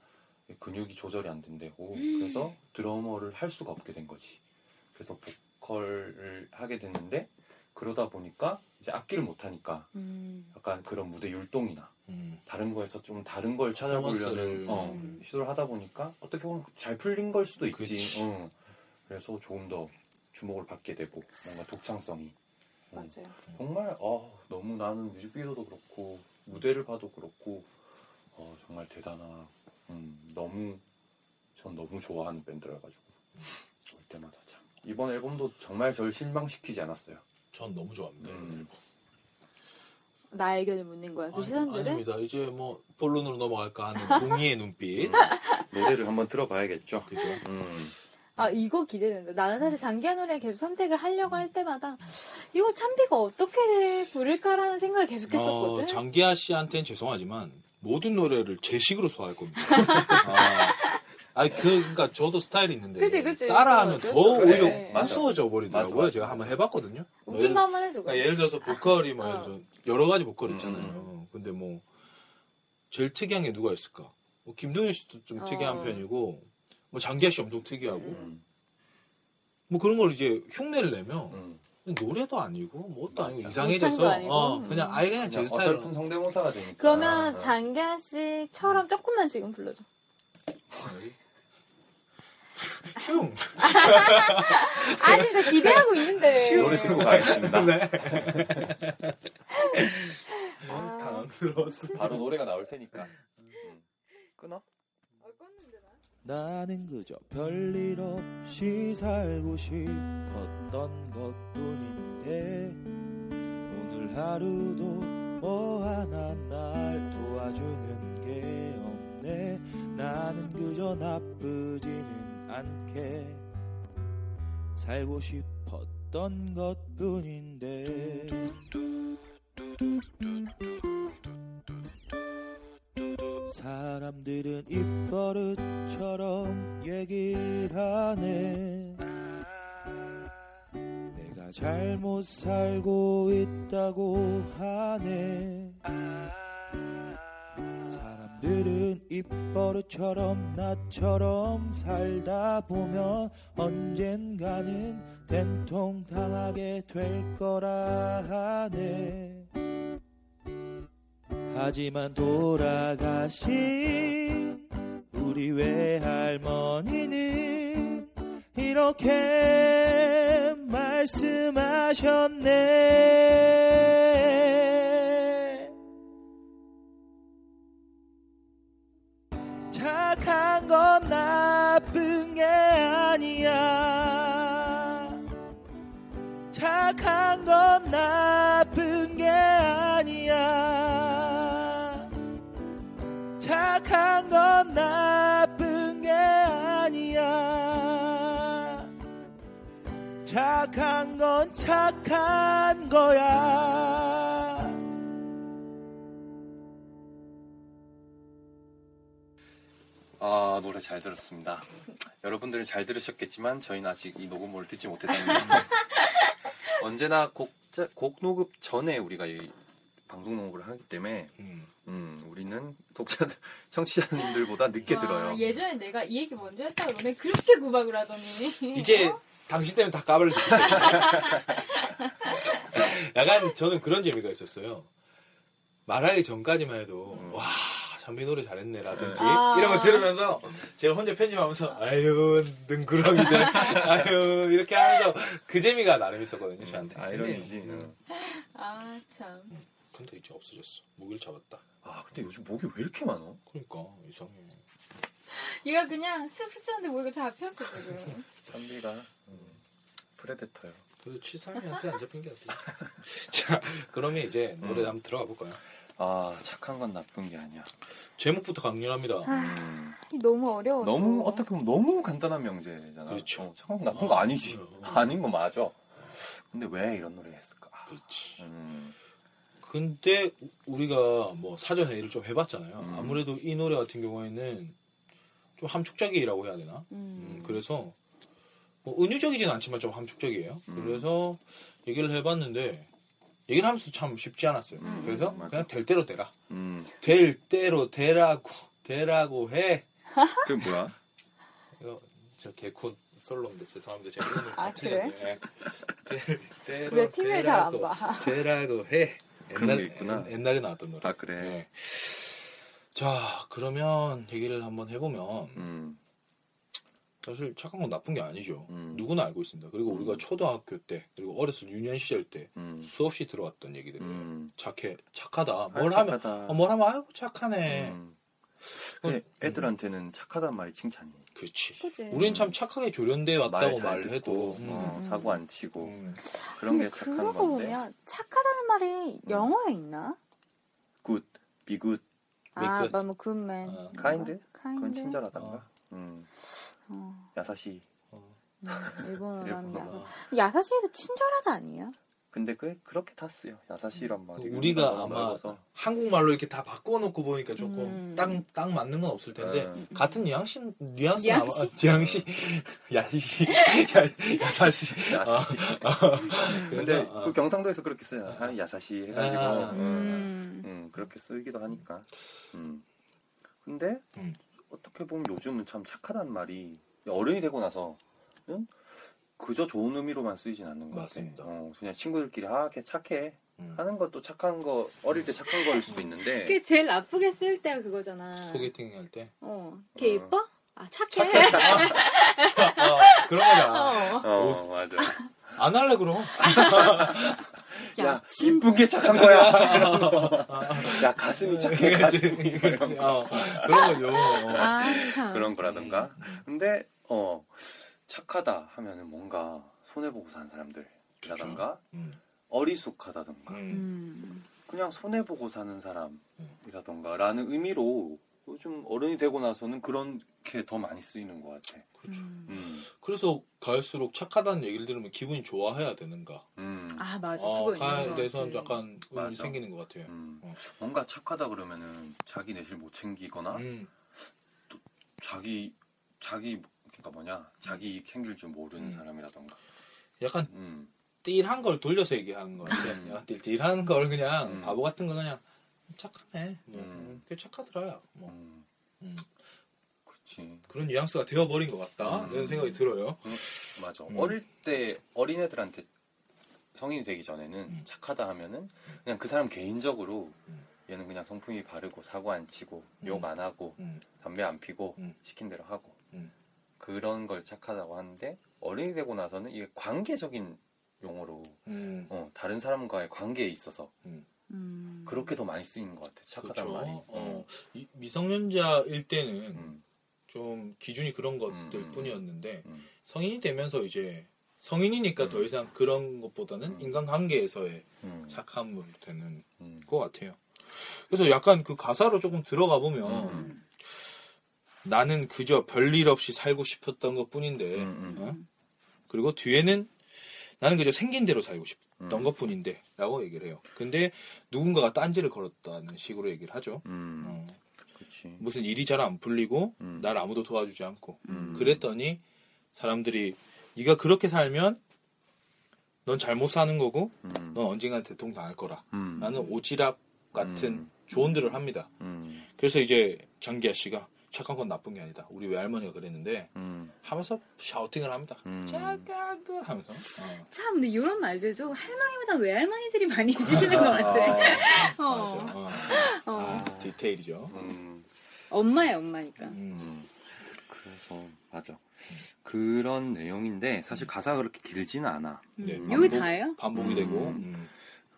근육이 조절이 안 된다고 음. 그래서 드러머를 할 수가 없게 된 거지. 그래서 보컬을 하게 됐는데 그러다 보니까 이제 악기를 못 하니까 음. 약간 그런 무대 율동이나 음. 다른 거에서 좀 다른 걸 찾아보려는. 어, 음. 시도를 하다 보니까 어떻게 보면 잘 풀린 걸 수도 있지. 응. 그래서 조금 더 주목을 받게 되고 뭔가 독창성이 응. 맞아요. 정말 어, 너무 나는 뮤직비디오도 그렇고 무대를 봐도 그렇고 어, 정말 대단하. 음, 너무 전 너무 좋아하는 밴드라 가지고 올 때마다 참 이번 앨범도 정말 저를 실망시키지 않았어요. 전 너무 좋아합니다. 음. 나의 의견을 묻는 거야. 그 아니, 시선들은 아닙니다. 이제 뭐 본론으로 넘어갈까 하는 동의의 눈빛. 음. 노래를 한번 들어봐야겠죠. 그죠? 음. 아 이거 기대된다. 나는 사실 장기하 노래 계속 선택을 하려고 할 때마다 이걸 참비가 어떻게 부를까라는 생각을 계속했었거든. 어, 장기하 씨한테는 죄송하지만 모든 노래를 제 식으로 소화할 겁니다. 아, 그 그러니까 저도 스타일이 있는데 그치, 그치. 따라하면 더. 오히려 그래. 무서워져 버리더라고요. 맞아, 맞아, 제가. 한번 해봤거든요. 웃긴 거 한번 해줘. 그러니까 예를 들어서 보컬이 뭐 어. 여러 가지 보컬 있잖아요. 음. 근데 뭐 제일 특이한 게 누가 있을까? 뭐 김동현 씨도 좀 어. 특이한 편이고 뭐 장기하 씨 엄청 특이하고 음. 뭐 그런 걸 이제 흉내를 내면 음. 노래도 아니고 뭐 맞아. 도 아니고 이상해져서 아니고. 어, 그냥 아예 그냥 제 그냥 스타일로 어설픈 성대모사가 되니까. 그러면 어. 장기하 씨처럼 조금만 지금 불러줘. 슝 아니 나 기대하고 있는데. 노래 듣고 가겠습니다. 네. 아. 당황스러웠어. 바로 노래가 나올 테니까. 음. 끊어? 나는 그저 별일 없이 살고 싶었던 것뿐인데 오늘 하루도 뭐 하나 날 도와주는 게 없네. 나는 그저 나쁘지는 않게 살고 싶었던 것뿐인데 사람들은 입버릇처럼 얘기를 하네. 내가 잘못 살고 있다고 하네. 사람들은 입버릇처럼 나처럼 살다 보면 언젠가는 된통 당하게 될 거라 하네 하지만 돌아가신 우리 외할머니는 이렇게 말씀하셨네. 착한 건 나쁜 게 아니야. 착한 건 착한 건 나쁜 게 아니야 착한 건 착한 거야 아 노래 잘 들었습니다. 여러분들은 잘 들으셨겠지만 저희는 아직 이 녹음을 듣지 못했답니다. 언제나 곡, 자- 곡 녹음 전에 우리가 이 방송 녹음을 하기 때문에 음. 음, 우리는 독자들, 청취자님들보다 늦게 와, 들어요. 예전에 내가 이 얘기 먼저 했다고 너네 그렇게 구박을 하더니. 이제 당신 때문에 다 까발려줬기 때문에. 약간 저는 그런 재미가 있었어요. 말하기 전까지만 해도 음. 와 장비 노래 잘했네 라든지 아. 이런 거 들으면서 제가 혼자 편집하면서 아유 능구렁이들 아유 이렇게 하면서 그 재미가 나름 있었거든요 저한테. 아이러니지. 근데, 음, 아 참. 근데 이제 없어졌어. 목일 잡았다. 아 근데 요즘 목이 왜 이렇게 많아? 그러니까 이상해. 얘가 그냥 슥 스쳤는데 모이가 잡혔어 지금. 찬비가 음, 프레데터요. 그래도 칠삼이한테 안 잡힌 게 어때? 자 그러면 이제 노래 한번 들어가 볼까요? 아 착한 건 나쁜 게 아니야. 제목부터 강렬합니다. 음, 너무 어려워. 너무 어떻게 보면 너무 간단한 명제잖아. 그렇죠. 어, 착한 건 나쁜 거 아니지. 음. 아닌 거 맞아. 근데 왜 이런 노래 했을까? 그렇지. 음, 근데 우- 우리가 뭐 사전 회의를 좀 해봤잖아요. 음. 아무래도 이 노래 같은 경우에는 좀 함축적이라고 해야 되나? 음, 음. 그래서 뭐 은유적이진 않지만 좀 함축적이에요. 음. 그래서 얘기를 해봤는데 얘기를 하면서 참 쉽지 않았어요. 음. 그래서 맞아. 그냥 될 대로 되라. 음. 될 대로 되라고 되라고 해. 그게 뭐야? 이거 저 개콘 솔로인데 죄송합니다. 제가 이름을 아, 다 틀렸네. 될 대로 왜 TV를 잘안 봐? 되라고 해. 그런 게 있구나. 옛- 옛날에 나왔던 노래. 아 그래. 네. 자 그러면 얘기를 한번 해보면 음. 사실 착한 건 나쁜 게 아니죠. 음. 누구나 알고 있습니다. 그리고 우리가 초등학교 때 그리고 어렸을 때 유년 시절 때 음. 수없이 들어왔던 얘기들이에요. 음. 착해 착하다. 아, 뭘 하면 착하다. 어, 뭘 하면 아이고 착하네. 음. 근데 애들한테는 착하단 말이 칭찬이. 그렇지. 그치. 우리는 참 착하게 조련돼 왔다고 잘 말을 듣고, 해도 음. 어, 사고 안 치고 음. 그런 게 착한 그러고 건데. 보면 착하다는 말이 영어에 있나? good, be good, 아, good. 뭐 good man. 어. kind? kind. 그건 친절하단가. 어. 음. 어, やさし. 음, 일본어로 하면 일본어가. 야사. 야사시에서 친절하다 아니에요? 근데 그 그렇게 다 쓰요. 야사시란 말이. 우리가 아마 넓어서. 한국말로 이렇게 다 바꿔놓고 보니까 조금 음. 딱, 딱 맞는 건 없을 텐데 음. 같은 뉘앙스 뉘앙스? 아마 뉘앙스 야시 야- 야사시 야사시. 근데 그래서, 어. 그 경상도에서 그렇게 써요. 아, 야사시 해가지고. 아. 음. 음. 음, 그렇게 쓰기도 하니까. 음. 근데 음. 어떻게 보면 요즘은 참 착하다는 말이 어른이 되고 나서는 그저 좋은 의미로만 쓰이진 않는 것 맞습니다. 같아. 어, 그냥 친구들끼리 아, 걔 착해 음. 하는 것도 착한 거 어릴 때 착한 거일 수도 있는데 그게 제일 나쁘게 쓸 때가 그거잖아. 소개팅 할 때 어. 걔 어. 이뻐? 아 착해. 어, 그런 거잖아 어. 어 맞아. 안 할래 그럼 야, 이쁜 게 착한 거야. 야 가슴이 착해 가슴이 이런 거. 어, 그런 거죠 어. 아 참. 그런 거라던가. 근데 어 착하다 하면은 뭔가 손해 보고 사는 사람들이라던가 음, 어리숙하다던가 음. 음. 그냥 손해 보고 사는 사람이라던가 라는 의미로 요즘 어른이 되고 나서는 그런 게더 많이 쓰이는 것 같아. 그렇죠. 음, 그래서 갈수록 착하다는 얘기를 들으면 기분이 좋아해야 되는가 음, 아 맞아. 어, 가에 것 대해서는. 약간 의문이 맞아. 생기는 것 같아요 음. 어. 뭔가 착하다 그러면은 자기 내실 못 챙기거나 음, 자기 자기 그러니까 뭐냐 자기 이익 챙길 줄 모르는 음. 사람이라던가. 약간 음, 딜한 걸 돌려서 얘기하는 것 같아요. 음. 약간 딜, 딜하는 걸 그냥 음. 바보 같은 거 그냥 착하네. 뭐, 음. 그게 착하더라. 뭐 음, 음. 그렇지. 그런 뉘앙스가 되어버린 것 같다. 음. 이런 생각이 들어요. 맞아. 음. 어릴 때 어린애들한테 성인이 되기 전에는 음. 착하다 하면은 그냥 그 사람 개인적으로 음. 얘는 그냥 성품이 바르고 사고 안 치고 음. 욕안 하고 음. 담배 안 피고 음. 시킨 대로 하고 음. 그런 걸 착하다고 하는데 어른이 되고 나서는 이게 관계적인 용어로 음. 어, 다른 사람과의 관계에 있어서 음. 그렇게 더 많이 쓰이는 것 같아. 착하단 그렇죠. 말이. 어, 이- 미성년자일 때는 음, 좀 기준이 그런 것들 음. 뿐이었는데 음, 성인이 되면서 이제 성인이니까 음. 더 이상 그런 것보다는 음. 인간관계에서의 음, 착함으로 되는 음, 것 같아요. 그래서 약간 그 가사로 조금 들어가 보면 음. 나는 그저 별일 없이 살고 싶었던 것 뿐인데, 음, 음. 어? 그리고 뒤에는 나는 그저 생긴 대로 살고 싶었던 음. 것 뿐인데, 라고 얘기를 해요. 근데 누군가가 딴지를 걸었다는 식으로 얘기를 하죠. 음, 어. 무슨 일이 잘 안 풀리고, 음. 날 아무도 도와주지 않고, 음. 그랬더니 사람들이 네가 그렇게 살면 넌 잘못 사는 거고, 음, 넌 언젠간 대통령 당할 거라. 음, 나는 오지랖 같은 음. 조언들을 합니다. 음, 그래서 이제 장기하 씨가 착한 건 나쁜 게 아니다. 우리 외할머니가 그랬는데 음, 하면서 샤우팅을 합니다. 음. 착한 거 하면서. 어. 참 근데 이런 말들도 할머니보다 외할머니들이 많이 해주시는 것 같아. 어. 맞아. 어. 어. 아, 디테일이죠. 음, 엄마의 엄마니까. 음. 음. 그래서 맞아. 그런 내용인데 사실 가사가 그렇게 길지는 않아. 네, 음. 반복, 이게 다예요? 반복이 음. 되고. 음.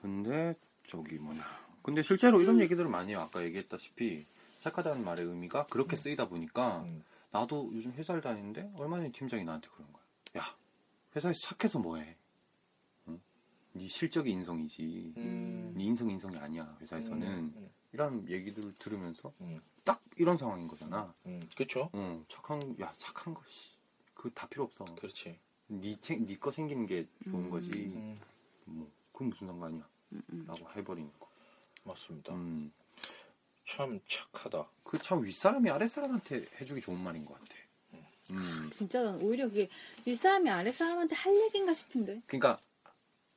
근데 저기 뭐냐. 근데 실제로 이런 얘기들을 많이 해요. 아까 얘기했다시피 착하다는 말의 의미가 그렇게 쓰이다 보니까 음. 나도 요즘 회사를 다니는데 얼마 전에 팀장이 나한테 그런 거야. 야, 회사에서 착해서 뭐해? 응? 네 실적이 인성이지. 음. 네 인성 인성이 아니야. 회사에서는 음. 이런 얘기들을 들으면서 음. 딱 이런 상황인 거잖아. 음. 그쵸? 응, 착한 야 착한 거씨. 그거 다 필요 없어. 그렇지. 니거 생기는 게 좋은 거지. 음. 뭐 그건 무슨 상관이야? 음. 라고 해버리는 거. 맞습니다. 음. 참 착하다. 그 참 윗사람이 아랫사람한테 해주기 좋은 말인 것 같아. 음. 진짜 난 오히려 그게 윗사람이 아랫사람한테 할 얘기인가 싶은데. 그러니까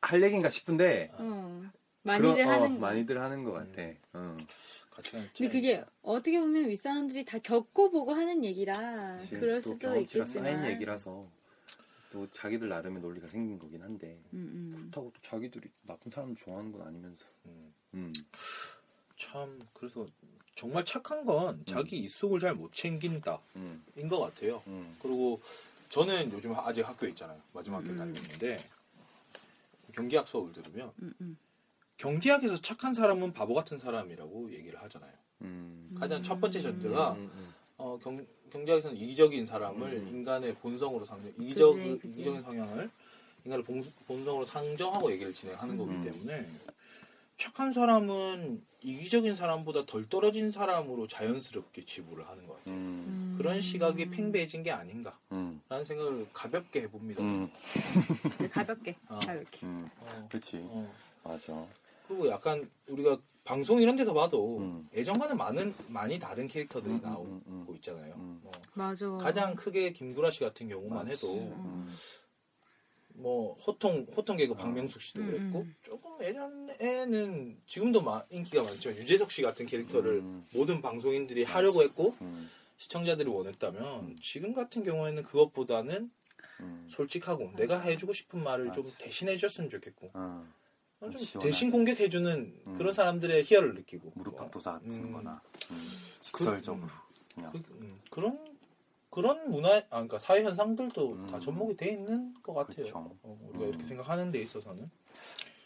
할 얘기인가 싶은데 어. 많이들 그런- 어, 하는 거. 많이들 하는 것 같아. 어. 가치관 근데 그게 어떻게 보면 윗사람들이 다 겪어보고 하는 얘기라 그치. 그럴 또 수도 경험치가 쌓인 있겠지만 얘기라서 또 자기들 나름의 논리가 생긴 거긴 한데 음, 음. 그렇다고 또 자기들이 나쁜 사람 좋아하는 건 아니면서. 음. 음. 참 그래서 정말 착한 건 자기 입속을 잘 못 챙긴다인 음. 것 같아요. 음. 그리고 저는 요즘 아직 학교에 있잖아요. 마지막 학교 에 음. 다니고 있는데 경제학 수업을 들으면 음, 음. 경제학에서 착한 사람은 바보 같은 사람이라고 얘기를 하잖아요. 음. 가장 첫 번째 전제가 음, 음. 어, 경, 경제학에서는 이기적인 사람을 음. 인간의 본성으로 상정, 이기적, 그지, 그지. 이기적인 성향을 인간의 본, 본성으로 상정하고 얘기를 진행하는 거기 음. 때문에 착한 사람은 이기적인 사람보다 덜 떨어진 사람으로 자연스럽게 지불을 하는 것 같아요. 음. 그런 시각이 팽배해진 게 아닌가라는 음. 생각을 가볍게 해봅니다. 음. 네, 가볍게, 어. 가볍게. 음. 어, 그치. 어. 맞아. 그리고 약간 우리가 방송 이런 데서 봐도 음. 예전과는 많은 많이 다른 캐릭터들이 음, 음, 나오고 음, 음. 있잖아요. 음. 뭐 맞아. 가장 크게 김구라 씨 같은 경우만 맞지. 해도 음. 뭐 호통 호통 개그 박명숙 씨도 음, 그랬고 음. 조금 예전에는 지금도 마- 인기가 많죠 유재석 씨 같은 캐릭터를 음. 모든 방송인들이 하려고 했고 음. 시청자들이 원했다면 음. 지금 같은 경우에는 그것보다는 음. 솔직하고 내가 해주고 싶은 말을 좀 맞아. 대신해 줬으면 좋겠고 어. 좀 시원하게. 대신 공격해주는 음. 그런 사람들의 희열을 느끼고 무릎팍도사 같은 음. 거나 음. 직설적으로 그 냥 그, 음, 그런 그런 문화, 아, 그러니까 사회 현상들도 음. 다 접목이 돼 있는 것 같아요. 어, 우리가 음. 이렇게 생각하는 데 있어서는.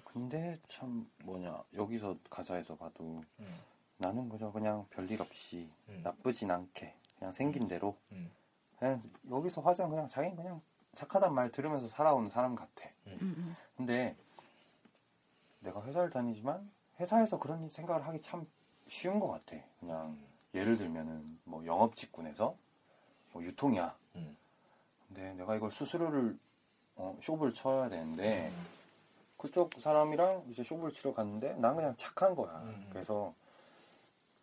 근데 참 뭐냐 여기서 가사에서 봐도 음. 나는 그저 그냥 별일 없이 음. 나쁘진 않게 그냥 생긴 대로 음. 그냥 여기서 화장 그냥 자기는 그냥 착하단 말 들으면서 살아오는 사람 같아. 음, 음. 근데 내가 회사를 다니지만 회사에서 그런 생각을 하기 참 쉬운 것 같아. 그냥 예를 들면은 뭐 영업 직군에서 뭐 유통이야. 음. 근데 내가 이걸 수수료를 어, 쇼부를 쳐야 되는데 음. 그쪽 사람이랑 이제 쇼부를 치러 갔는데 난 그냥 착한 거야. 음. 그래서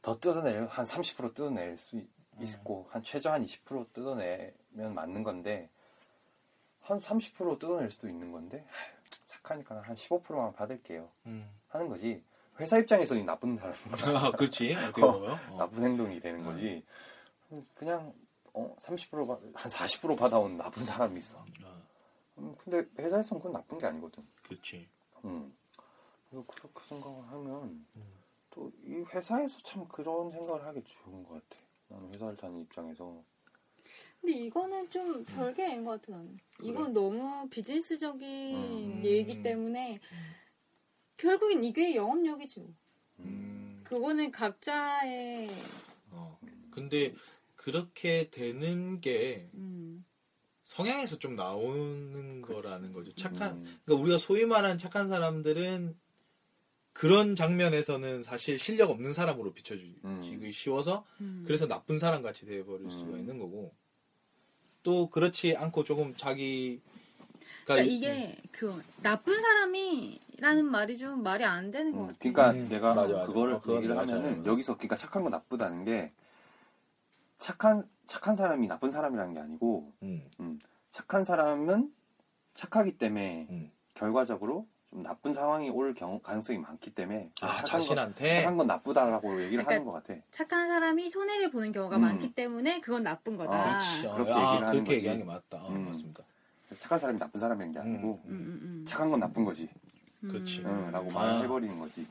더 뜯어낼 한 30% 뜯어낼 수 있- 음. 있고 한 최저 한 20% 뜯어내면 맞는 건데 한 30% 뜯어낼 수도 있는 건데 착하니까 한 15%만 받을게요 음. 하는 거지. 회사 입장에서는 나쁜 사람, 아, 그렇지. 어. 어. 나쁜 행동이 되는 거지. 그냥 어, 30% 받, 한40% 받아온 나쁜 사람이 있어. 아, 음, 근데 회사에서는 그건 나쁜 게 아니거든. 그렇지. 음. 그렇게 생각을 하면 음. 또이 회사에서 참 그런 생각을 하기 좋은 것 같아. 나는 회사를 다니는 입장에서 근데 이거는 좀 별개 인 것 같아 나는. 이건 너무 비즈니스적인 음. 얘기 때문에 결국엔 이게 영업력이지. 뭐. 음. 그거는 각자의 어. 근데 그렇게 되는 게 음. 성향에서 좀 나오는 거라는 거죠. 착한 음, 그러니까 우리가 소위 말하는 착한 사람들은 그런 장면에서는 사실 실력 없는 사람으로 비춰지기 음. 쉬워서 음. 그래서 나쁜 사람 같이 돼버릴 수가 음. 있는 거고 또 그렇지 않고 조금 자기 그러니까 이게 그 나쁜 사람이 라는 말이 좀 말이 안 되는 것 음, 같아. 그러니까 음, 내가 맞아, 맞아. 그거를 어, 그건 얘기를. 하면은 여기서 그러니까 착한 거 나쁘다는 게 착한 착한 사람이 나쁜 사람이라는 게 아니고 음, 착한 사람은 착하기 때문에 음. 결과적으로 좀 나쁜 상황이 올 경우 가능성이 많기 때문에 아 착한 건, 자신한테 착한 건 나쁘다라고 얘기를 그러니까 하는 것 같아. 착한 사람이 손해를 보는 경우가 음. 많기 때문에 그건 나쁜 거다. 아, 그렇지. 그렇게 아, 얘기를 하는 그렇게. 얘기하는 게 맞다. 어, 음. 맞습니다. 착한 사람이 나쁜 사람인 게 아니고 음, 음, 음. 착한 건 나쁜 거지. 그렇지. 응, 라고 아. 말을 해버리는 거지.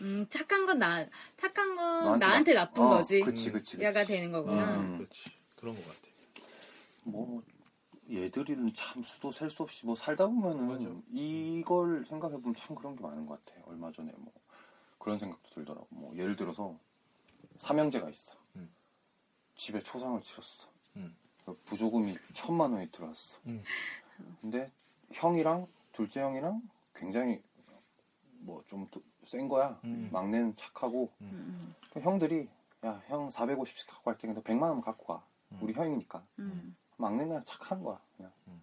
음, 착한 건 나, 착한 건 나한테 나- 나쁜 어, 거지. 그치, 그치, 그치. 야가 되는 거구나. 음. 그렇지. 그런 것 같아. 뭐 얘들이는 참 수도 셀 수 없이 뭐 살다 보면은 맞아. 이걸 생각해 보면 참 그런 게 많은 것 같아. 얼마 전에 뭐 그런 생각도 들더라고. 뭐 예를 들어서 삼형제가 있어. 음. 집에 초상을 치렀어. 음. 그 부조금이 천만 원이 들어왔어. 음. 근데 형이랑 둘째 형이랑 굉장히 뭐 좀 센 거야. 음. 막내는 착하고 음, 그 형들이 야 형 450씩 갖고 갈 테니까 너 100만 원 갖고 가. 음. 우리 형이니까. 음. 막내는 그냥 착한 거야. 그냥 음.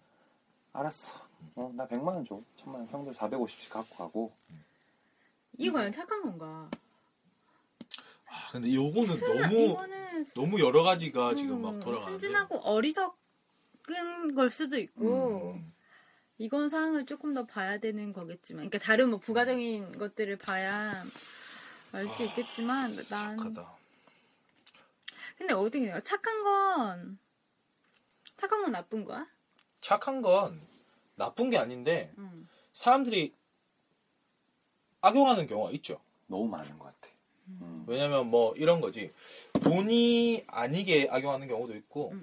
알았어. 어, 나 100만 원 줘. 천만 원 형들 450씩 갖고 가고. 이게 과연 착한 건가? 아, 근데 요거는 너무 이거는 너무 여러 가지가 지금 음, 막 돌아가는데. 순진하고 어리석은 걸 수도 있고 음. 이건 사항을 조금 더 봐야 되는 거겠지만, 그러니까 다른 뭐 부가적인 것들을 봐야 알 수 있겠지만, 난 착하다. 근데 어떻게 해요? 착한 건 착한 건 나쁜 거야? 착한 건 나쁜 게 아닌데 응. 사람들이 악용하는 경우가 있죠. 너무 많은 것 같아. 음. 왜냐면 뭐 이런 거지. 본의 아니게 악용하는 경우도 있고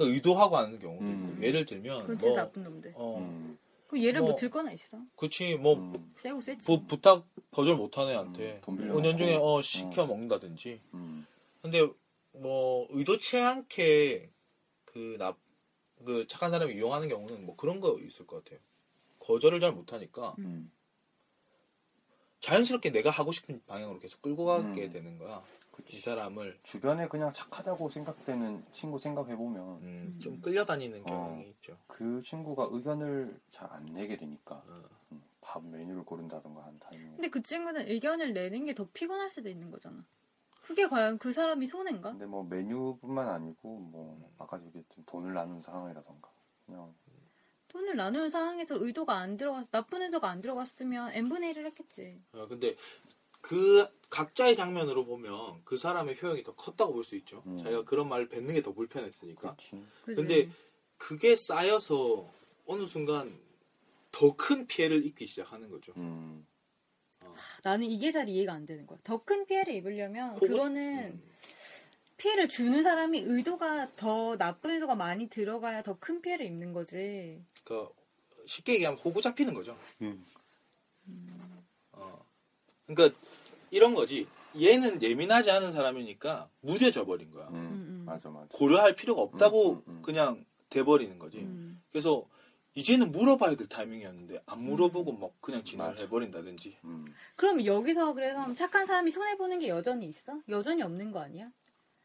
응, 응. 의도하고 하는 경우도 음. 있고 예를 들면 그건 진짜 뭐 나쁜 놈들. 어, 음. 그럼 얘를 뭐- 뭐들 거나 있어? 그치 뭐 음. 세고 세지. 부, 부탁 거절 못하는 애한테 음, 돈 빌려 은연 중에. 어 시켜 먹는다든지. 음. 근데 뭐 의도치 않게 그나그 착한 사람이 이용하는 경우는 뭐 그런 거 있을 것 같아요. 거절을 잘 못하니까 음. 자연스럽게 내가 하고 싶은 방향으로 계속 끌고 가게 음. 되는 거야. 이 그치. 사람을 주변에 그냥 착하다고 생각되는 친구 생각해 보면 음, 좀 끌려다니는 어. 경향이 있죠. 그 친구가 의견을 잘 안 내게 되니까 어. 음, 밥 메뉴를 고른다던가 한 타이밍에 근데 그 친구는 의견을 내는 게 더 피곤할 수도 있는 거잖아. 그게 과연 그 사람이 손해인가? 근데 뭐 메뉴뿐만 아니고 뭐 아까 얘기했던 돈을 나눈 상황이라던가 그냥 돈을 나누는 상황에서 의도가 안 들어갔, 나쁜 의도가 안 들어갔으면 n분의 1을 했겠지. 어, 근데 그 각자의 장면으로 보면 그 사람의 효용이 더 컸다고 볼 수 있죠. 음. 자기가 그런 말을 뱉는 게 더 불편했으니까. 그지? 근데 그게 쌓여서 어느 순간 더 큰 피해를 입기 시작하는 거죠. 음. 나는 이게 잘 이해가 안 되는 거야. 더 큰 피해를 입으려면 혹은- 그거는 음. 피해를 주는 사람이 의도가 더 나쁜 의도가 많이 들어가야 더 큰 피해를 입는 거지. 그러니까 쉽게 얘기하면 호구 잡히는 거죠. 음. 어. 그러니까 이런 거지. 얘는 예민하지 않은 사람이니까 무뎌져 버린 거야. 음. 음. 맞아 맞아 고려할 필요가 없다고 음, 음, 음. 그냥 돼버리는 거지. 음. 그래서 이제는 물어봐야 될 타이밍이었는데 안 물어보고 막 그냥 진화를 맞아. 해버린다든지. 음. 그럼 여기서 그래서 착한 사람이 손해 보는 게 여전히 있어? 여전히 없는 거 아니야?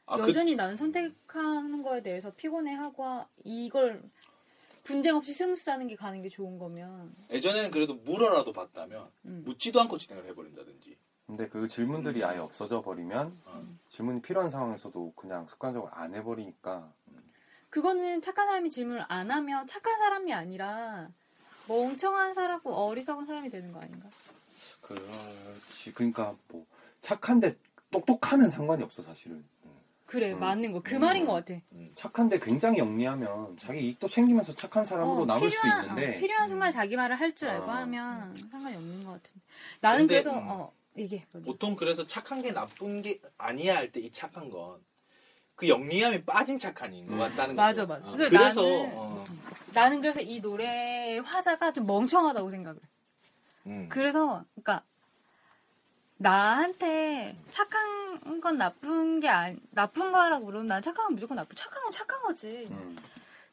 아, 그, 여전히 나는 선택하는 거에 대해서 피곤해하고 이걸 분쟁 없이 스무스하는 게 가는 게 좋은 거면 예전에는 그래도 물어라도 봤다면 음. 묻지도 않고 진행을 해버린다든지. 근데 그 질문들이 아예 없어져 버리면 어. 질문이 필요한 상황에서도 그냥 습관적으로 안 해버리니까 그거는 착한 사람이 질문을 안 하면 착한 사람이 아니라 멍청한 사람고 어리석은 사람이 되는 거 아닌가? 그렇지 그러니까 뭐 착한데 똑똑하면 상관이 없어 사실은 그래 음. 맞는 거그 음. 말인 것 같아. 착한데 굉장히 영리하면 자기 이익도 챙기면서 착한 사람으로 어, 남을 필요한- 있는데 어, 필요한 순간 자기 말을 할 줄 알고 어. 하면 상관이 없는 것 같은데 나는 근데, 그래서 음. 어 이게? 보통 그래서 착한 게 나쁜 게 아니야 할 때 이 착한 건 그 영리함이 빠진 착한인 것 음. 같다는 맞아, 거죠. 맞아. 어, 그 그래서 나는- 어, 나는 그래서 이 노래의 화자가 좀 멍청하다고 생각을 해. 음. 그래서 그러니까 나한테 착한 건 나쁜 게 아니 나쁜 거라고 그러면 난 착한 건 무조건 나쁜 착한 건 착한 거지. 음.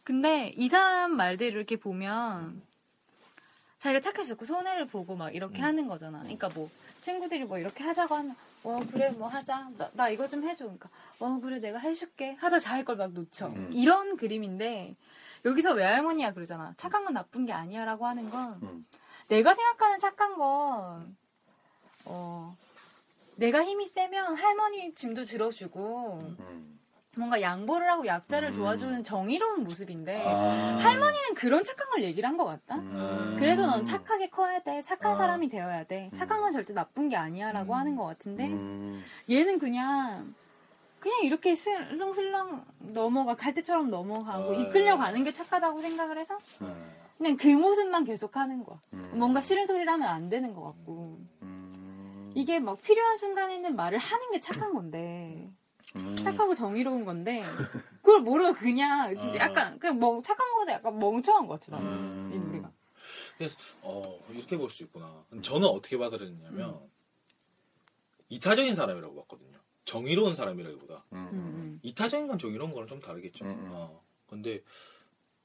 근데 이 사람 말대로 이렇게 보면 자기가 착해졌고 손해를 보고 막 이렇게 음. 하는 거잖아. 그러니까 뭐 친구들이 뭐 이렇게 하자고 하면 어 그래 뭐 하자 나, 나 이거 좀 해줘. 그러니까 어 그래 내가 해줄게 하자 자기 걸 막 놓쳐. 음. 이런 그림인데 여기서 외할머니야 그러잖아. 착한 건 나쁜 게 아니야라고 하는 건 음. 내가 생각하는 착한 건, 어, 내가 힘이 세면 할머니 짐도 들어주고, 음. 뭔가 양보를 하고 약자를 음. 도와주는 정의로운 모습인데, 아. 할머니는 그런 착한 걸 얘기를 한 것 같다? 음. 그래서 넌 착하게 커야 돼. 착한 아. 사람이 되어야 돼. 착한 건 절대 나쁜 게 아니야. 라고 음. 하는 것 같은데, 음. 얘는 그냥, 그냥 이렇게 슬렁슬렁 넘어가, 갈대처럼 넘어가고, 어. 이끌려가는 게 착하다고 생각을 해서, 음. 그냥 그 모습만 계속 하는 거야. 음. 뭔가 싫은 소리를 하면 안 되는 것 같고. 음. 이게 막 필요한 순간에는 말을 하는 게 착한 건데. 음. 착하고 정의로운 건데. 그걸 모르고 그냥 진짜 어. 약간, 그냥 멍, 착한 거보다 약간 멍청한 것 같아, 나는. 음. 이 노래가. 그래서 어 이렇게 볼 수 있구나. 저는 어떻게 받아들였냐면 음. 이타적인 사람이라고 봤거든요. 정의로운 사람이라기보다 음. 음, 이타적인 건 정의로운 거랑 좀 다르겠죠. 음, 음. 어. 근데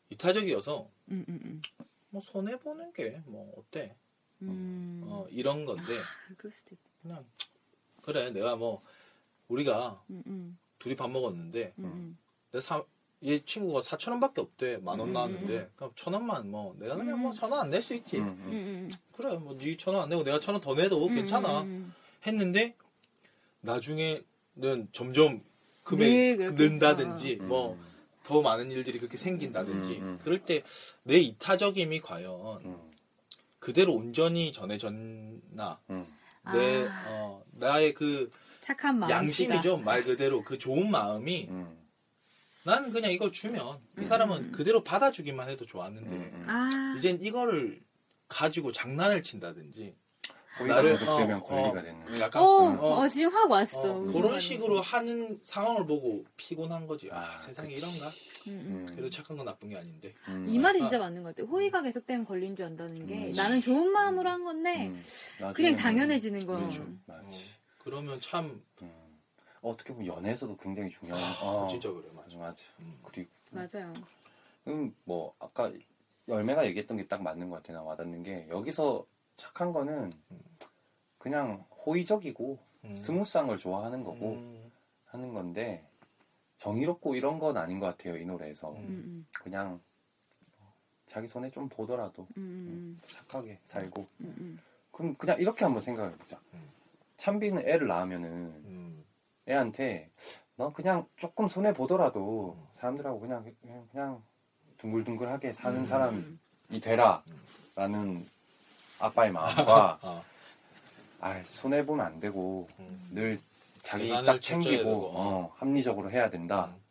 이타적이어서 음, 음, 음. 뭐 손해 보는 게 뭐 어때? 음. 어, 이런 건데 그럴 수도 있다. 그냥 그래 내가 뭐 우리가 음, 음, 둘이 밥 먹었는데 음, 음. 내 사, 얘 친구가 4천 원밖에 없대 만원 음, 나왔는데 그럼 천 원만 뭐 내가 그냥 뭐 음. 천원 안 낼 수 있지 그래 뭐니천 원 안 내고 내가 천 원 더 내도 음. 괜찮아 했는데 나중에는 점점 네, 금액이 그렇게. 는다든지 음. 뭐더 많은 일들이 그렇게 생긴다든지 음, 음. 그럴 때 내 이타적임이 과연 음, 그대로 온전히 전해졌나 음, 내 아. 어, 나의 그 착한 마음. 양심이죠 말 그대로 그 좋은 마음이 음, 나는 그냥 이걸 주면 그 사람은 그대로 받아주기만 해도 좋았는데 음, 음. 아. 이젠 이거를 가지고 장난을 친다든지 나를- 어, 권리가 어, 되는. 약간 어, 어, 어, 지금 확 왔어. 어, 그런. 식으로 하는 상황을 보고 피곤한 거지. 아, 아, 세상에 그치. 이런가? 음, 음. 음, 그래도 착한 건 나쁜 게 아닌데. 음, 이 말이 아. 진짜 맞는 것 같아. 호의가 계속되면 걸린 줄 안다는 게 음. 나는 좋은 마음으로 한 건데 음, 그냥 당연해지는 거. 그렇죠. 맞지. 그러면 참 음. 어떻게 보면 연애에서도 굉장히 중요한. 아, 어, 진짜 그래 맞아. 맞아, 맞아. 음. 그리고 맞아요. 음, 뭐 아까 열매가 얘기했던 게 딱 맞는 것 같아. 나 와닿는 게 여기서 착한 거는 그냥 호의적이고 음. 스무스한 걸 좋아하는 거고 음, 하는 건데 정의롭고 이런 건 아닌 것 같아요 이 노래에서 음. 음, 그냥 자기 손에 좀 보더라도 음, 음, 착하게 살고 음, 음, 그럼 그냥 이렇게 한번 생각해 보자. 음. 찬비는 애를 낳으면은 음. 애한테 너 그냥 조금 손해 보더라도 사람들하고 그냥 그냥, 그냥 둥글둥글하게 사는 음. 사람이 음. 되라라는 아빠의 마음과 아, 아 손해 보면 안 되고 음. 늘 자기 계산을 딱 챙기고. 어, 합리적으로 해야 된다. 음.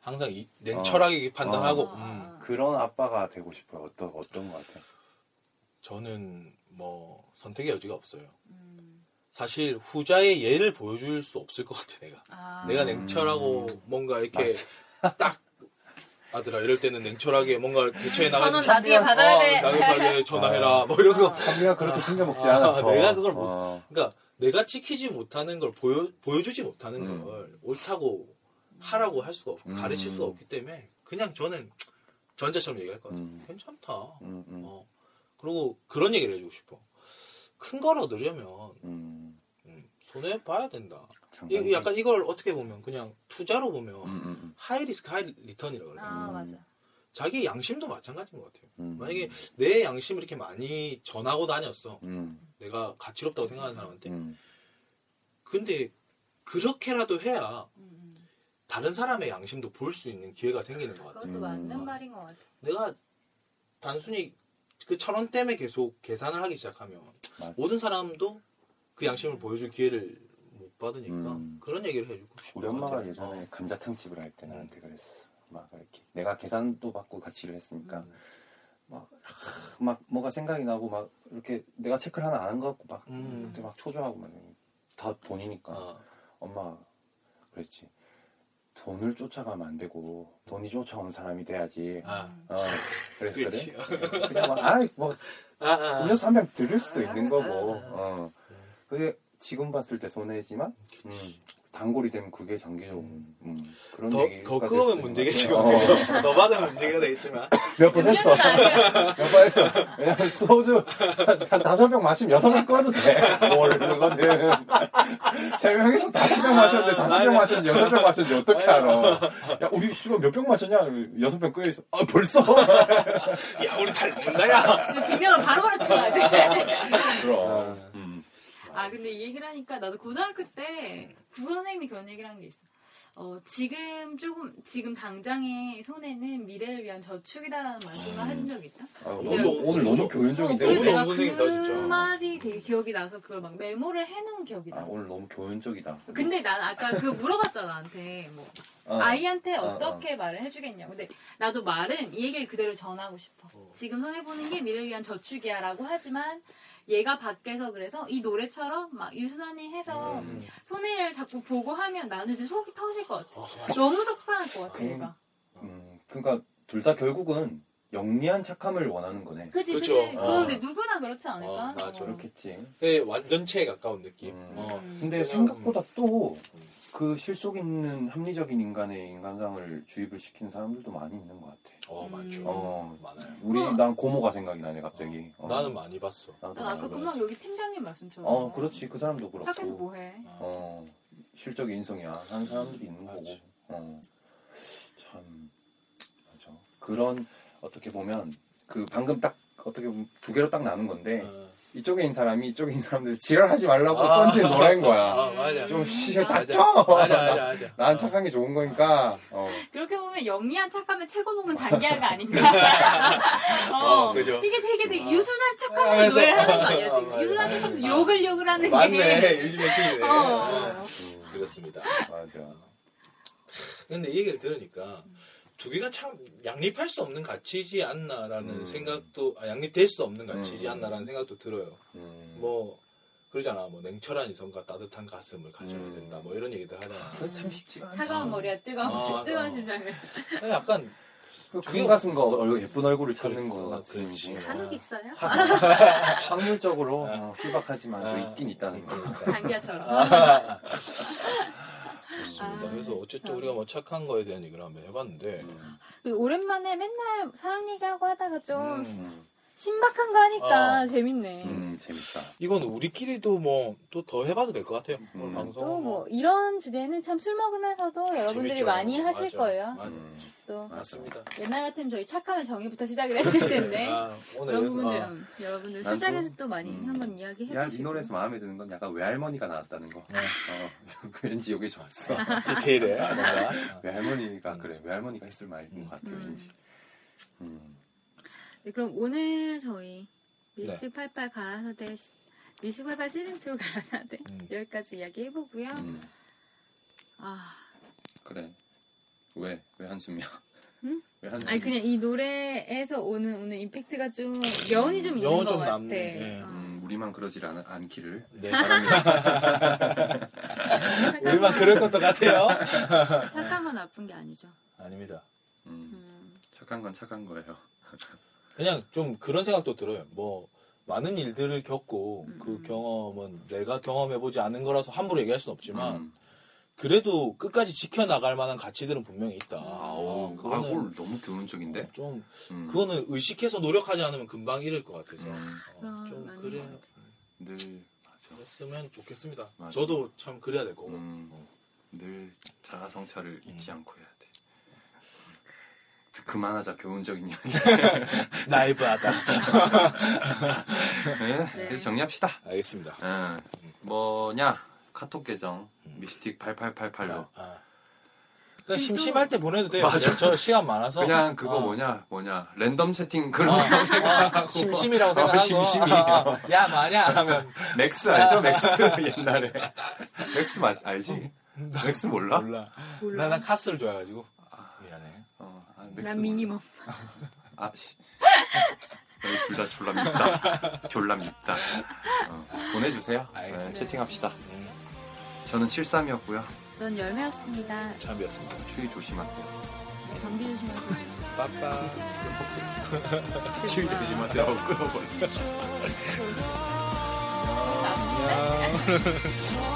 항상 이, 냉철하게 판단하고 어. 음. 그런 아빠가 되고 싶어요. 어떤 어떤 것 같아요? 저는 뭐 선택의 여지가 없어요. 음. 사실 후자의 예를 보여줄 수 없을 것 같아 내가. 아. 내가 냉철하고 뭔가 이렇게 맞아. 딱 아들아 이럴 때는 냉철하게 뭔가 대처해 나가는 전원 나중에 받아야 돼. 나중에 받아야 전화해라 뭐 이런 거. 찬비가 그렇게 챙겨 먹지 아, 않아서 내가 그걸 못- 어, 그러니까 내가 지키지 못하는 걸 보여 보여주지 못하는 음. 걸 옳다고 하라고 할 수가 없고 음. 가르칠 수가 없기 때문에 그냥 저는 전자처럼 얘기할 것 같아요. 음. 괜찮다. 음, 음, 어. 그리고 그런 얘기를 해주고 싶어. 큰 걸 얻으려면 음, 음, 손해 봐야 된다. 이, 약간 이걸 어떻게 보면 그냥 투자로 보면 음, 음, high risk high return이라고 그래요. 아, 음. 맞아. 자기 양심도 마찬가지인 것 같아요. 음, 만약에 내 양심을 이렇게 많이 전하고 다녔어. 음, 내가 가치롭다고 생각하는 사람한테. 음, 근데 그렇게라도 해야 음, 음. 다른 사람의 양심도 볼 수 있는 기회가 생기는 것 같아요. 그것도 음. 맞는 말인 것 같아. 내가 단순히 그천원 때문에 계속 계산을 하기 시작하면 맞아. 모든 사람도 그 양심을 보여줄 기회를 못 받으니까 음. 그런 얘기를 해주고 싶은 우리 것 엄마가 같아요. 예전에 어. 감자탕 집을 할 때 나한테 그랬어. 막 이렇게 내가 계산도 받고 같이 일을 했으니까 음. 막, 하, 막 뭐가 생각이 나고 막 이렇게 내가 체크를 하나 안 한 것 같고 막 음. 그때 막 초조하고 막 다 돈이니까 어. 엄마 그랬지 돈을 쫓아가면 안 되고 돈이 쫓아오는 사람이 돼야지. 아, 어. 그랬거든. 그냥 막 아이 뭐 아, 아, 음료수 한 병 들을 수도 있는 거고. 아, 아. 어 그게 지금 봤을 때 손해지만 음, 단골이 되면 그게 장기적으로 음, 그런 더, 얘기가 더 될수 끄우면 있는 문제겠지. 것 같아요. 어. 더 받으면 문제가 되겠지만. 몇 번 했어. 몇 번 했어. 왜냐면 소주 한, 한 다섯 병 마시면 여섯 병 꺼도 돼. 뭘 그거는. 세 명에서 다섯 병 마셨는데 다섯 병 마셨는지 여섯 병 마셨는지 어떻게 알아. 야, 우리 씨발 몇병 마셨냐? 여섯 병 끄여 있어. 아, 벌써? 야, 우리 잘 본다, 야. 근데 비명을 바로바로 치면 안 돼. 그럼. 음. 아 근데 이 얘기를 하니까 나도 고등학교 때 국어 선생님이 그런 얘기를 한 게 있어. 어 지금 조금 지금 당장의 손해는 미래를 위한 저축이다라는 말씀을 하신 적이 있다. 아, 너무 오늘, 좋- 오늘 너무 교훈적인데. 그래서 너무 내가 그 진짜. 말이 되게 기억이 나서 그걸 막 메모를 해놓은 기억이 나. 아, 오늘 너무 교훈적이다. 근데 난 아까 그 물어봤잖아 나한테 뭐 어. 아이한테 어, 어떻게 말을 해주겠냐. 근데 나도 말은 이 얘기를 그대로 전하고 싶어. 어. 지금 손해 보는 게 미래를 위한 저축이야라고 하지만 얘가 밖에서 그래서 이 노래처럼 막 유순하니 해서 음. 손해를 자꾸 보고 하면 나는 이제 속이 터질 것 같아. 어. 너무 속상할 것 같아 음. 얘가. 음, 그러니까 둘 다 결국은 영리한 착함을 원하는 거네. 그치 그쵸. 그치. 어. 그건 근데 누구나 그렇지 않을까? 어, 맞아. 그렇겠지. 완전체에 가까운 느낌. 음. 어. 근데 생각보다 또 그 실속 있는 합리적인 인간의 인간상을 주입을 시키는 사람들도 많이 있는 것 같아. 어, 많죠. 어. 많아요. 우리 그- 난 고모가 생각이 나네 갑자기. 어. 나는 많이 봤어. 나도 난 아까 많이 금방 봤어. 여기 팀장님 말씀처럼. 어 그렇지 그 사람도 그렇고. 학교에서 뭐해? 어 실적 인성이야 하는 사람들이 있는 맞아. 거고. 어 참 맞아. 그런 어떻게 보면 그 방금 딱 어떻게 보면 두 개로 딱 나눈 건데 어. 이쪽에 있는 사람이 이쪽에 있는 사람들 지랄하지 말라고 아. 던지는 노래인 거야. 아, 맞아. 좀 씨, 맞아. 닥쳐. 맞아, 맞아, 맞아. 난 착한 게 좋은 거니까. 어. 그렇게 보면 영리한 척하면 최고봉은 장기하가 아닌가. 어, 어, 그죠. 이게 되게 되게 어. 유순한 척하면서 하면서- 노래를 하는 거 아니야 어, 지금. 맞아. 유순한 척하면서 어. 욕을 욕을 하는 게. 맞네. 요즘에 튀네. 어. 음, 그렇습니다. 맞아. 근데 이 얘기를 들으니까 두 개가 참 양립할 수 없는 가치지 않나라는 음. 생각도 아, 양립될 수 없는 가치지 음. 않나라는 생각도 들어요. 음. 뭐 그러잖아. 뭐 냉철한 이성과 따뜻한 가슴을 가져야 음. 된다. 뭐 이런 얘기들 하잖아. 그거 참 쉽지가 않지. 차가운 머리와 뜨거운 아, 뜨거운 어. 심장을. 약간 그 가슴과 얼- 예쁜 얼굴을 찾는 그래, 거 어, 같은. 거. 한옥 있어요? 확률적으로 어, 희박하지만 또 아. 있긴 있다는 거. 장기하처럼. 아. 좋습니다. 아, 그래서 어쨌든 참. 우리가 뭐 착한 거에 대한 얘기를 한번 해봤는데 음. 오랜만에 맨날 사랑 얘기하고 하다가 좀 음. 신박한 거 하니까 어. 재밌네. 음, 재밌다. 이건 우리끼리도 뭐 또 더 해봐도 될 것 같아요. 음. 방송 또 뭐 이런 주제는 참 술 먹으면서도 여러분들이 재밌죠. 많이 하실 맞아. 거예요. 맞아. 음. 또 맞습니다. 옛날 같으면 저희 착하면 정의부터 시작을 했을 텐데 아, 오늘 그런 부분들 어, 음, 여러분들 난 술자리에서 좀- 또 많이 음. 한번 이야기해 야, 이 보시고 노래에서 마음에 드는 건 약간 외할머니가 나왔다는 거. 네. 어, 왠지 이게 좋았어. 디테일에 외할머니가 음. 그래. 외할머니가 했을 말인 것 같아. 음. 왠지. 음. 네, 그럼 오늘 저희 네. 미스틱 88 가라사대 시- 미스틱 88 시즌 2 가라사대 음. 여기까지 이야기 해보고요. 음. 아, 그래. 왜? 왜 한숨이야? 응? 왜 한숨? 아니 그냥 이 노래에서 오는 오늘 임팩트가 좀 여운이 좀 있는 여운 것좀 같아. 남네. 어. 음, 우리만 그러질 않, 않기를. 네. 바랍니다. 우리만 그럴 것도 같아요. 착한 건 나쁜 게 아니죠. 아닙니다. 음, 음. 착한 건 착한 거예요. 그냥 좀 그런 생각도 들어요. 뭐 많은 일들을 겪고 음, 그 음. 경험은 내가 경험해보지 않은 거라서 함부로 얘기할 수는 없지만 음. 그래도 끝까지 지켜나갈 만한 가치들은 분명히 있다. 아우, 어, 그거는 아골 너무 교훈적인데? 좀 음. 그거는 의식해서 노력하지 않으면 금방 잃을 것 같아서 음. 어, 좀 그래 것 같아. 늘 맞아. 했으면 좋겠습니다. 맞아. 저도 참 그래야 될 거고. 음, 늘 자아 성찰을 잊지 않고 해야 돼. 그만하자 교훈적인 이야기. 나이브하다. 네, 네. 정리합시다. 알겠습니다. 어, 뭐냐 카톡 계정 미스틱 8888로 아, 아. 그냥 심심할 때 보내도 돼요. 맞아. 저 시간 많아서. 그냥 그거 어. 뭐냐 뭐냐 랜덤 세팅 그런 어, 거 어, 심심이라고 어, 생각하고 심심이. 어, 야 마냐 하면 맥스 알죠 맥스 옛날에 맥스 맞 알지 맥스 몰라? 몰라. 몰라. 나, 난 카스를 좋아해가지고 아, 맥스 난. minimum. 아, 씨. 너희 둘다 졸라 밉다. 졸라 밉다. 어, 보내주세요. 네. 채팅합시다. 음, 저는 73이었고요. 전 열매였습니다. 참이었습니다. 추위 조심하세요. 네, 감기 조심하고. 빠빠. 추위 조심하세요. 끊어버려. 안녕. 서